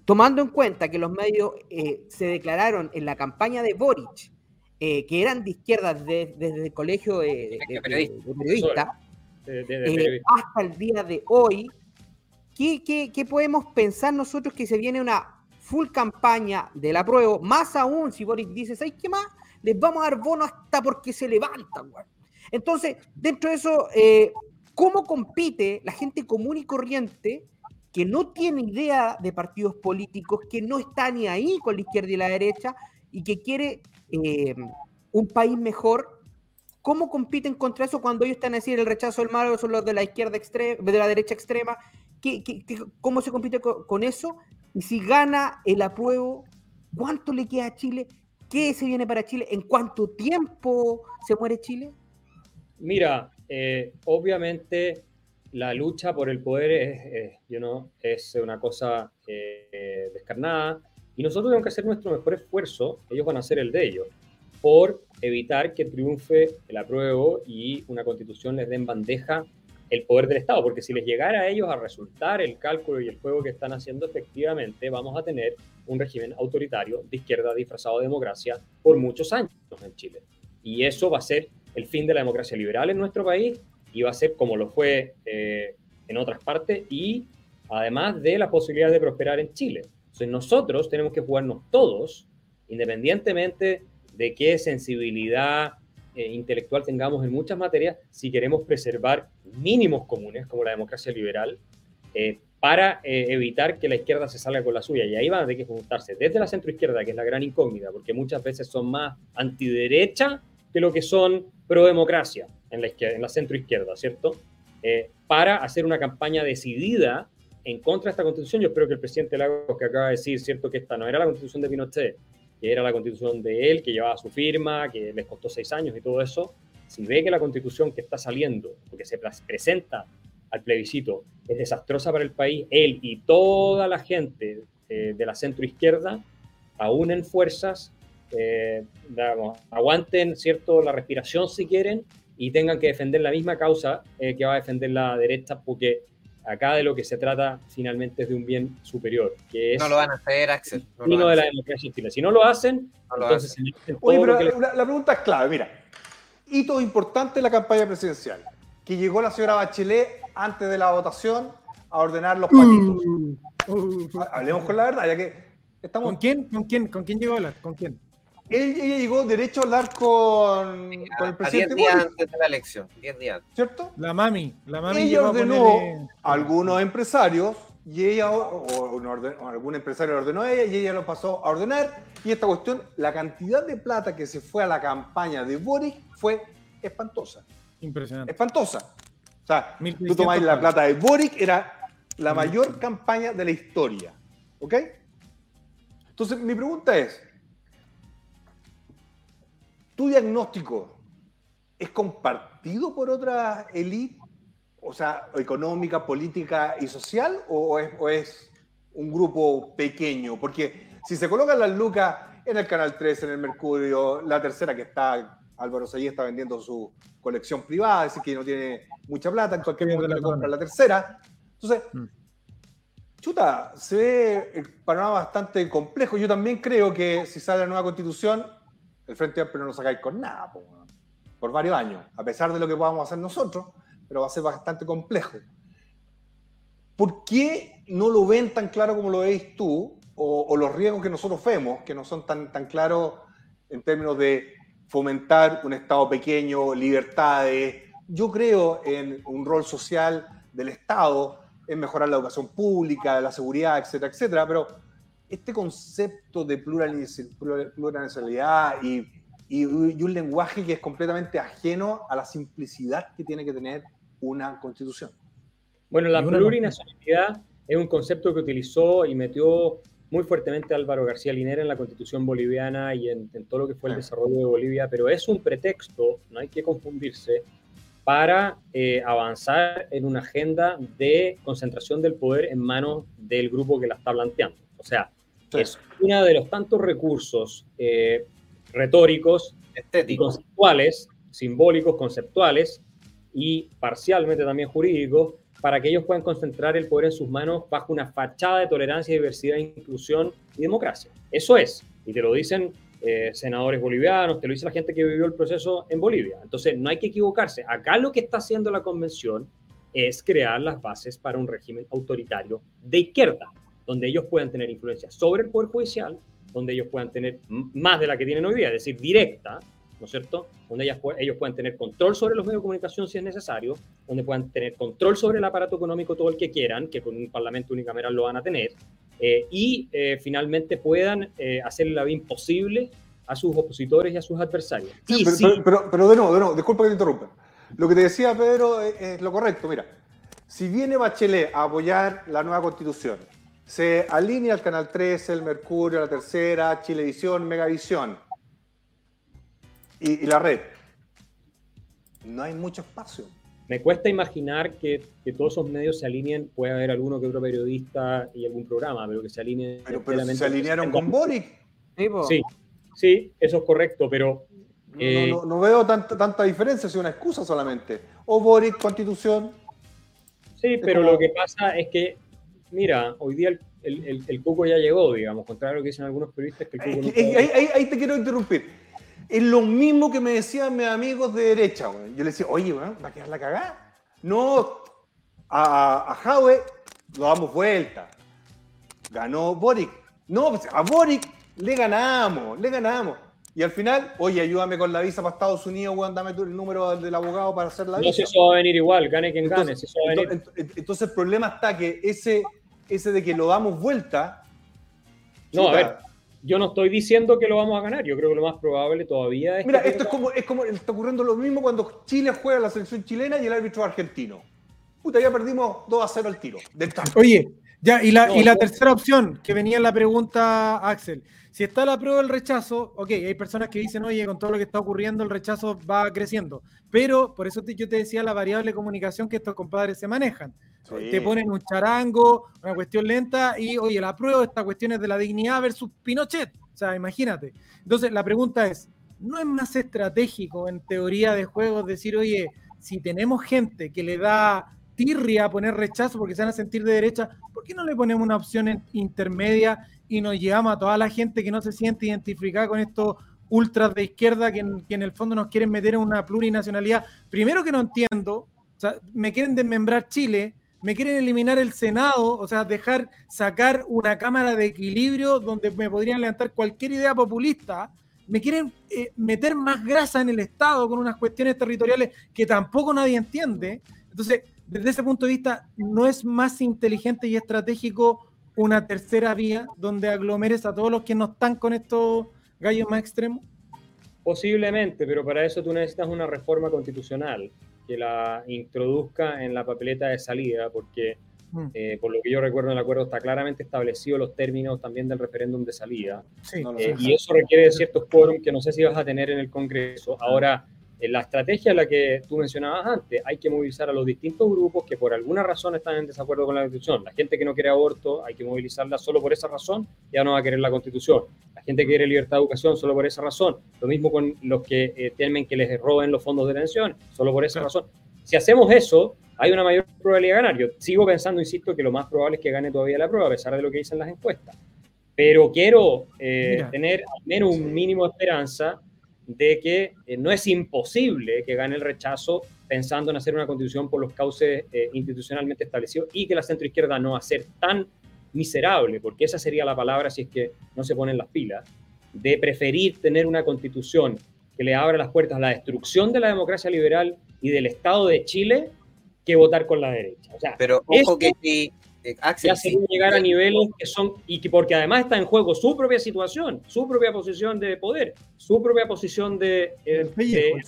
Tomando en cuenta que los medios eh, se declararon en la campaña de Boric eh, que eran de izquierda desde el colegio de, periodistas, eh, hasta el día de hoy, ¿qué, ¿qué, podemos pensar nosotros que se viene una full campaña del apruebo? Más aún si Boris dice, ¿sabes qué más? les vamos a dar bono hasta porque se levantan, güey. Entonces, dentro de eso, ¿cómo compite la gente común y corriente que no tiene idea de partidos políticos, que no está ni ahí con la izquierda y la derecha y que quiere eh, un país mejor? ¿Cómo compiten contra eso cuando ellos están a decir el rechazo del malo son los de la izquierda extrema, de la derecha extrema? ¿Qué, cómo se compite con, eso? Y si gana el apruebo, ¿cuánto le queda a Chile? ¿Qué se viene para Chile? ¿En cuánto tiempo se muere Chile? Mira, eh, obviamente la lucha por el poder es, es una cosa eh, descarnada y nosotros tenemos que hacer nuestro mejor esfuerzo, ellos van a hacer el de ellos, por evitar que triunfe el apruebo y una constitución les den bandeja el poder del Estado, porque si les llegara a ellos a resultar el cálculo y el juego que están haciendo, efectivamente vamos a tener un régimen autoritario de izquierda disfrazado de democracia por muchos años en Chile. Y eso va a ser el fin de la democracia liberal en nuestro país va a ser como lo fue eh, en otras partes y además de la posibilidad de prosperar en Chile. Entonces nosotros tenemos que jugarnos todos, independientemente de qué sensibilidad eh, intelectual tengamos en muchas materias, si queremos preservar mínimos comunes como la democracia liberal, eh, para evitar que la izquierda se salga con la suya. Y ahí van a tener que juntarse desde la centroizquierda, que es la gran incógnita, porque muchas veces son más antiderecha que lo que son pro-democracia en la, izquierda, en la centro-izquierda, ¿cierto? Eh, para hacer una campaña decidida en contra de esta constitución. Yo espero que el presidente Lagos, que acaba de decir, ¿cierto? Que esta no era la constitución de Pinochet, que era la constitución de él, que llevaba su firma, que les costó seis años y todo eso. Si ve que la constitución que está saliendo, porque se presenta al plebiscito, es desastrosa para el país, él y toda la gente eh, de la centro izquierda aúnen fuerzas eh, aguanten cierto la respiración si quieren y tengan que defender la misma causa eh, que va a defender la derecha, porque acá de lo que se trata finalmente es de un bien superior, que es... No lo van a hacer, Axel. No de la democracia en Si no lo hacen, entonces... Oye, pero la, pregunta es clave, mira. Hito importante en la campaña presidencial, que llegó la señora Bachelet antes de la votación a ordenar los paquitos. Uh, uh, uh, Hablemos con la verdad, ya que estamos... ¿Con quién? ¿Con quién? ¿Con quién llegó a hablar? ¿Con quién? Ella llegó derecho a hablar con, con el presidente. 10 días antes de la elección, 10 días. ¿Cierto? La mami, la mami. Ella ordenó a, algunos empresarios y ella, o, algún empresario ordenó a ella y ella lo pasó a ordenar. Y esta cuestión, la cantidad de plata que se fue a la campaña de Boric fue espantosa. Impresionante. Espantosa. O sea, tú tomáis la plata de Boric, era la mayor campaña de la historia. ¿Ok? Entonces, mi pregunta es, ¿Tu diagnóstico es compartido por otra élite, o sea, económica, política y social, o es, un grupo pequeño? Porque si se colocan las lucas en el Canal 3, en el Mercurio, la tercera que está, Álvaro Sayí está vendiendo su colección privada, es decir, que no tiene mucha plata, en cualquier momento le compra la tercera. Entonces, mm. chuta, se ve el panorama bastante complejo. Yo también creo que si sale la nueva constitución, el Frente Amplio no lo sacáis con nada, por varios años, a pesar de lo que podamos hacer nosotros, pero va a ser bastante complejo. ¿Por qué no lo ven tan claro como lo veis tú, o, los riesgos que nosotros vemos, que no son tan, tan claros en términos de fomentar un Estado pequeño, libertades? Yo creo en un rol social del Estado, en mejorar la educación pública, la seguridad, etcétera, etcétera, pero este concepto de plurinacionalidad y, y, un lenguaje que es completamente ajeno a la simplicidad que tiene que tener una constitución. Bueno, la plurinacionalidad es un concepto que utilizó y metió muy fuertemente Álvaro García Linera en la constitución boliviana y en, todo lo que fue el desarrollo de Bolivia, pero es un pretexto, no hay que confundirse, para eh, avanzar en una agenda de concentración del poder en manos del grupo que la está planteando. O sea, es uno de los tantos recursos eh, retóricos, conceptuales, simbólicos, conceptuales y parcialmente también jurídicos, para que ellos puedan concentrar el poder en sus manos bajo una fachada de tolerancia, diversidad, inclusión y democracia. Eso es, y te lo dicen eh, senadores bolivianos, te lo dice la gente que vivió el proceso en Bolivia. Entonces, no hay que equivocarse. Acá lo que está haciendo la convención es crear las bases para un régimen autoritario de izquierda donde ellos puedan tener influencia sobre el Poder Judicial, donde ellos puedan tener más de la que tienen hoy día, es decir, directa, ¿no es cierto? Donde ellas, ellos puedan tener control sobre los medios de comunicación si es necesario, donde puedan tener control sobre el aparato económico todo el que quieran, que con un parlamento unicameral lo van a tener, eh, y eh, finalmente puedan eh, hacerle la vida imposible a sus opositores y a sus adversarios. pero, pero, de nuevo, de nuevo, disculpa que te interrumpa. Lo que te decía Pedro es lo correcto, mira. Si viene Bachelet a apoyar la nueva constitución, se alinea el Canal 13, el Mercurio, la Tercera, Chilevisión, Megavisión y, la red. No hay mucho espacio. Me cuesta imaginar que, todos esos medios se alineen, puede haber alguno que otro periodista y algún programa, pero que se alineen. Pero, se alinearon con Boric. Sí, sí, eso es correcto, pero no, veo tanta, tanta diferencia, es una excusa solamente. O Boric, Constitución, Sí, pero lo que pasa es que, mira, hoy día el, el, el, cuco ya llegó, digamos, contrario a lo que dicen algunos periodistas, que el cuco ahí, te quiero interrumpir. Es lo mismo que me decían mis amigos de derecha, güey. Yo le decía, oye, ¿va a quedar la cagada? No, a, a lo damos vuelta. Ganó Boric. No, pues, a Boric le ganamos, le ganamos. Y al final, oye, ayúdame con la visa para Estados Unidos, weón, dame tú el número del abogado para hacer la visa. No, si eso va a venir igual, gane quien gane. Entonces, el problema está que ese, ese de que lo damos vuelta. No, a ver, yo no estoy diciendo que lo vamos a ganar, yo creo que lo más probable todavía es. Mira, esto es como, es como está ocurriendo lo mismo cuando Chile juega la selección chilena y el árbitro argentino. Puta, ya perdimos 2 a 0 al tiro. Oye, ya, y la, y la tercera opción que venía en la pregunta, Axel. Si está la prueba del rechazo, ok, hay personas que dicen, oye, con todo lo que está ocurriendo, el rechazo va creciendo. Pero por eso yo te decía la variable comunicación que estos compadres se manejan. Te ponen un charango, una cuestión lenta y, oye, la prueba, esta cuestión es de la dignidad versus Pinochet. O sea, imagínate. Entonces, la pregunta es, ¿no es más estratégico en teoría de juegos decir, oye, si tenemos gente que le da tirria a poner rechazo porque se van a sentir de derecha, ¿por qué no le ponemos una opción intermedia y nos llevamos a toda la gente que no se siente identificada con estos ultras de izquierda que en, el fondo nos quieren meter en una plurinacionalidad. Primero que no entiendo, me quieren desmembrar Chile, me quieren eliminar el Senado, o sea, dejar sacar una cámara de equilibrio donde me podrían levantar cualquier idea populista, me quieren eh, meter más grasa en el Estado con unas cuestiones territoriales que tampoco nadie entiende. Entonces, desde ese punto de vista, ¿no es más inteligente y estratégico una tercera vía donde aglomeres a todos los que no están con estos gallos más extremos? Posiblemente, pero para eso tú necesitas una reforma constitucional que la introduzca en la papeleta de salida, porque mm. eh, por lo que yo recuerdo en el acuerdo está claramente establecido los términos también del referéndum de salida. Eh, y eso requiere de ciertos quórum que no sé si vas a tener en el Congreso. Ahora, en la estrategia la que tú mencionabas antes, hay que movilizar a los distintos grupos que por alguna razón están en desacuerdo con la Constitución. La gente que no quiere aborto, hay que movilizarla solo por esa razón, ya no va a querer la Constitución. La gente que quiere libertad de educación, solo por esa razón. Lo mismo con los que eh, temen que les roben los fondos de pensión, solo por esa razón. Si hacemos eso, hay una mayor probabilidad de ganar. Yo sigo pensando, insisto, que lo más probable es que gane todavía la prueba, a pesar de lo que dicen las encuestas. Pero quiero eh, tener al menos un mínimo de esperanza de que eh, no es imposible que gane el rechazo pensando en hacer una constitución por los cauces eh, institucionalmente establecidos y que la centroizquierda no va a ser tan miserable, porque esa sería la palabra si es que no se ponen las pilas, de preferir tener una constitución que le abra las puertas a la destrucción de la democracia liberal y del Estado de Chile que votar con la derecha. Pero ojo que si, eh, ya se puede llegar a niveles que son, y que porque además está en juego su propia situación, su propia posición de poder, su propia posición de, eh, privilegio.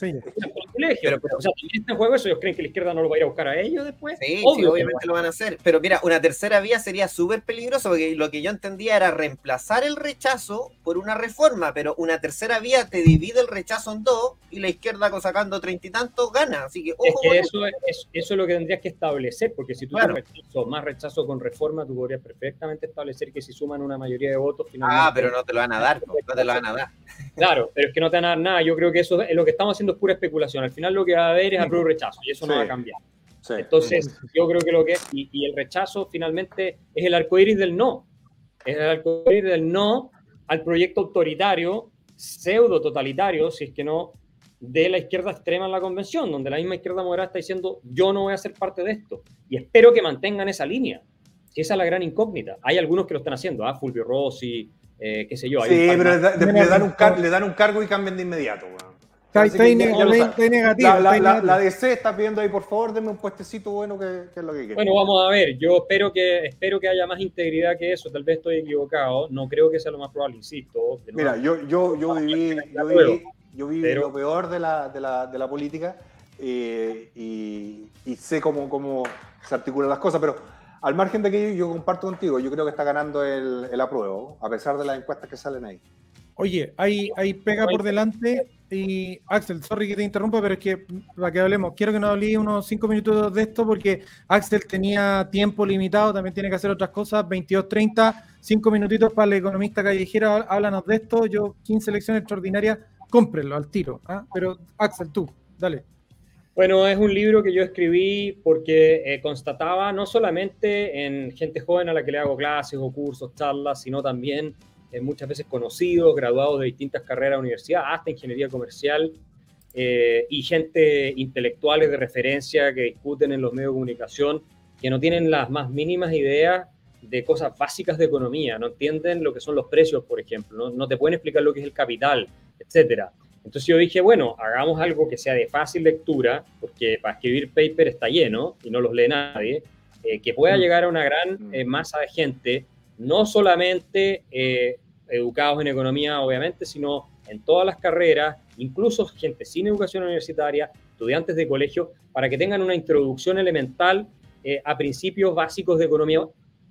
Pero, o sea, también está en juego eso, ellos creen que la izquierda no lo va a ir a buscar a ellos después. Sí, obviamente lo van a hacer. Pero mira, una tercera vía sería súper peligroso, porque lo que yo entendía era reemplazar el rechazo por una reforma, pero una tercera vía te divide el rechazo en dos y la izquierda sacando treinta y tantos gana. Así que, ojo, es que eso, es, eso es lo que tendrías que establecer, porque si tú tienes más rechazo con reforma, tú podrías perfectamente establecer que si suman una mayoría de votos, finalmente. Ah, pero no te lo van a dar, no te lo van a dar. Claro, pero es que no te van a dar nada. Yo creo que eso es lo que estamos haciendo es pura especulación. Al final lo que va a haber es apruebo rechazo y eso no va a cambiar. Entonces, yo creo que lo que es, y, el rechazo finalmente es el arco iris del no. Es el arco iris del no al proyecto autoritario, pseudo totalitario, si es que no, de la izquierda extrema en la convención, donde la misma izquierda moderada está diciendo yo no voy a ser parte de esto. Y espero que mantengan esa línea. Si esa es la gran incógnita. Hay algunos que lo están haciendo, ¿ah? Fulvio Rossi, eh, qué sé yo. sí, pero le, dan un le, dan un cargo y cambian de inmediato. Está, negativo. La, DC está pidiendo ahí, por favor, denme un puestecito bueno que, es lo que quiere. Bueno, vamos a ver. Yo espero que, espero que haya más integridad que eso. Tal vez estoy equivocado. No creo que sea lo más probable, insisto. Mira, yo, yo, yo viví, yo viví, yo viví lo peor de la, de la, de la política eh, y, y, sé cómo, cómo se articulan las cosas, pero al margen de aquello, yo comparto contigo. Yo creo que está ganando el, el apruebo, a pesar de las encuestas que salen ahí. Oye, hay, hay pega por delante y Axel, sorry que te interrumpa, pero es que para que hablemos, quiero que nos hablé unos cinco minutos de esto porque Axel tenía tiempo limitado, también tiene que hacer otras cosas, 22.30, cinco minutitos para el economista callejero, háblanos de esto, yo 15 lecciones extraordinarias, cómprenlo al tiro, ¿ah? pero Axel, tú, dale. Bueno, es un libro que yo escribí porque eh, constataba no solamente en gente joven a la que le hago clases o cursos, charlas, sino también eh, muchas veces conocidos, graduados de distintas carreras de universidad, hasta ingeniería comercial, eh, y gente intelectuales de referencia que discuten en los medios de comunicación, que no tienen las más mínimas ideas de cosas básicas de economía, no entienden lo que son los precios, por ejemplo, no, no te pueden explicar lo que es el capital, etcétera. Entonces yo dije, bueno, hagamos algo que sea de fácil lectura, porque para escribir paper está lleno y no los lee nadie, eh, que pueda mm. llegar a una gran mm. masa de gente no solamente eh, educados en economía, obviamente, sino en todas las carreras, incluso gente sin educación universitaria, estudiantes de colegio, para que tengan una introducción elemental eh, a principios básicos de economía.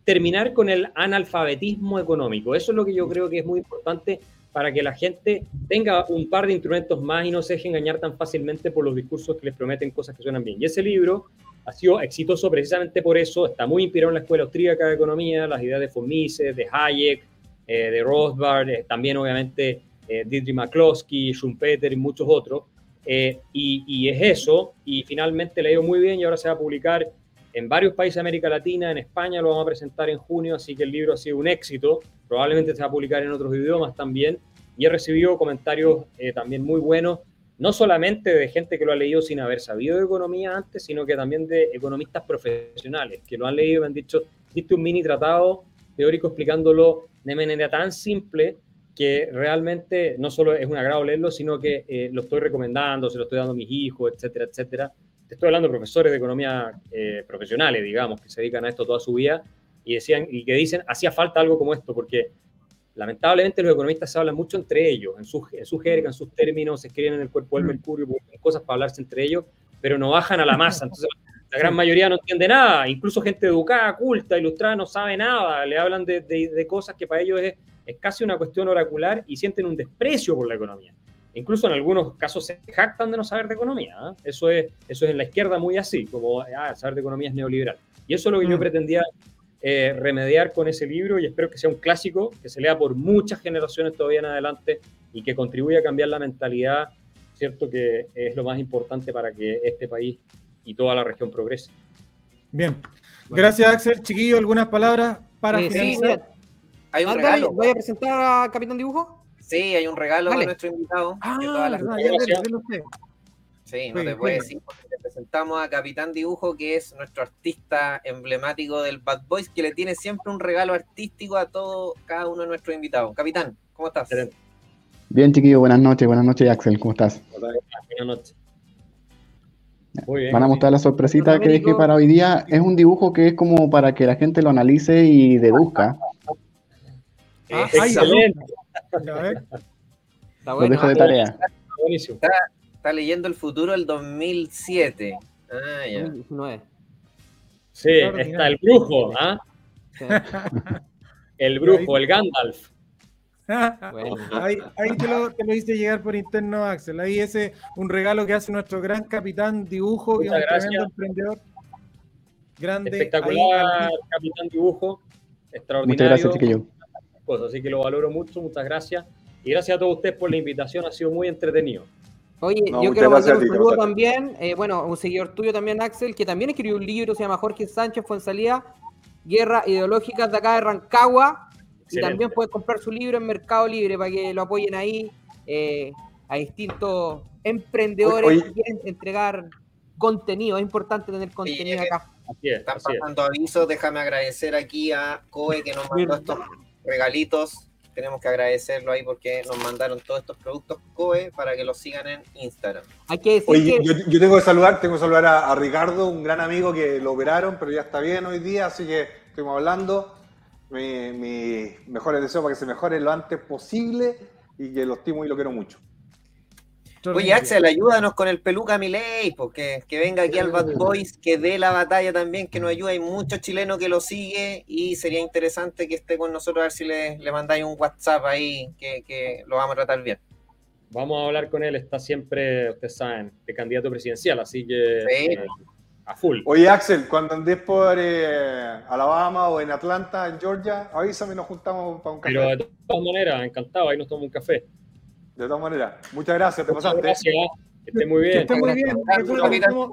Terminar con el analfabetismo económico. Eso es lo que yo creo que es muy importante para que la gente tenga un par de instrumentos más y no se deje engañar tan fácilmente por los discursos que les prometen cosas que suenan bien. Y ese libro ha sido exitoso precisamente por eso, está muy inspirado en la escuela austríaca de economía, las ideas de von Mises, de Hayek, eh, de Rothbard, eh, también obviamente eh, Dietrich McCloskey, Schumpeter y muchos otros. Y, y, es eso, y finalmente le dio muy bien y ahora se va a publicar en varios países de América Latina, en España lo vamos a presentar en junio, así que el libro ha sido un éxito, probablemente se va a publicar en otros idiomas también, y he recibido comentarios también muy buenos no solamente de gente que lo ha leído sin haber sabido de economía antes, sino que también de economistas profesionales que lo han leído y me han dicho, diste un mini tratado teórico explicándolo de manera tan simple que realmente no solo es un agrado leerlo, sino que eh, lo estoy recomendando, se lo estoy dando a mis hijos, etcétera, etcétera. Te estoy hablando de profesores de economía eh, profesionales, digamos, que se dedican a esto toda su vida y, decían, y que dicen, hacía falta algo como esto, porque lamentablemente los economistas se hablan mucho entre ellos, en su, en su jerga, en sus términos, se escriben en el cuerpo del mm. mercurio, cosas para hablarse entre ellos, pero no bajan a la masa. Entonces, la gran mayoría no entiende nada, incluso gente educada, culta, ilustrada, no sabe nada, le hablan de, de, cosas que para ellos es, es, casi una cuestión oracular y sienten un desprecio por la economía. Incluso en algunos casos se jactan de no saber de economía. ¿eh? Eso, es, eso es en la izquierda muy así, como ah, saber de economía es neoliberal. Y eso es lo que yo mm. pretendía eh, remediar con ese libro y espero que sea un clásico, que se lea por muchas generaciones todavía en adelante y que contribuya a cambiar la mentalidad, ¿cierto? Que es lo más importante para que este país y toda la región progrese. Bien. Gracias, Axel. Chiquillo, ¿algunas palabras para finalizar? hay un regalo. ¿Voy a presentar a Capitán Dibujo? Sí, hay un regalo de nuestro invitado. Ah, Sí, no te puedo decir porque te presentamos a Capitán Dibujo, que es nuestro artista emblemático del Bad Boys, que le tiene siempre un regalo artístico a todo, cada uno de nuestros invitados. Capitán, ¿cómo estás? Bien, chiquillo, buenas noches, buenas noches, Axel, ¿cómo estás? Buenas noches. Van a mostrar la sorpresita que dejé para hoy día. Es un dibujo que es como para que la gente lo analice y deduzca. Ah, excelente. Lo dejo de tarea. Buenísimo. Está leyendo el futuro del 2007. Ah, ya. Sí, está el brujo, ¿ah? El brujo, el Gandalf. Ahí, te, lo, te, lo, hice llegar por interno, Axel. Ahí ese un regalo que hace nuestro gran capitán dibujo, que es un tremendo emprendedor. Grande. Espectacular, capitán dibujo. Extraordinario. Muchas gracias, chiquillo. Pues, así que lo valoro mucho, muchas gracias. Y gracias a todos ustedes por la invitación, ha sido muy entretenido. Oye, yo quiero mandar un saludo también, eh, bueno, un seguidor tuyo también, Axel, que también escribió un libro, se llama Jorge Sánchez Fuensalía, Guerra Ideológica de acá de Rancagua. Y también puedes comprar su libro en Mercado Libre para que lo apoyen ahí eh, a distintos emprendedores que quieren entregar contenido. Es importante tener contenido acá. Están pasando avisos. Déjame agradecer aquí a Coe que nos mandó estos regalitos tenemos que agradecerlo ahí porque nos mandaron todos estos productos COE para que los sigan en Instagram. Hay que decir Oye, yo, tengo que saludar, tengo que saludar a, Ricardo, un gran amigo que lo operaron, pero ya está bien hoy día, así que estuvimos hablando. Mis mi mejores deseos para que se mejore lo antes posible y que lo estimo y lo quiero mucho. Oye, Axel, ayúdanos con el peluca Miley, porque que venga aquí al Bad Boys, que dé la batalla también, que nos ayude. Hay muchos chilenos que lo sigue y sería interesante que esté con nosotros a ver si le, le mandáis un WhatsApp ahí, que, lo vamos a tratar bien. Vamos a hablar con él, está siempre, ustedes saben, de candidato presidencial, así que eh, a full. Oye, Axel, cuando andes por eh, Alabama o en Atlanta, en Georgia, avísame y nos juntamos para un café. Pero de todas maneras, encantado, ahí nos tomamos un café. De todas maneras, muchas gracias, te pasaste. Gracias, que esté muy bien. Que esté muy bien. estamos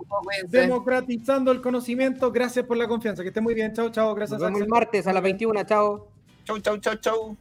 democratizando el conocimiento. Gracias por la confianza. Que esté muy bien. Chao, chao. Gracias. Nos vemos el martes a las 21. Chao. Chau, chau, chau, chau.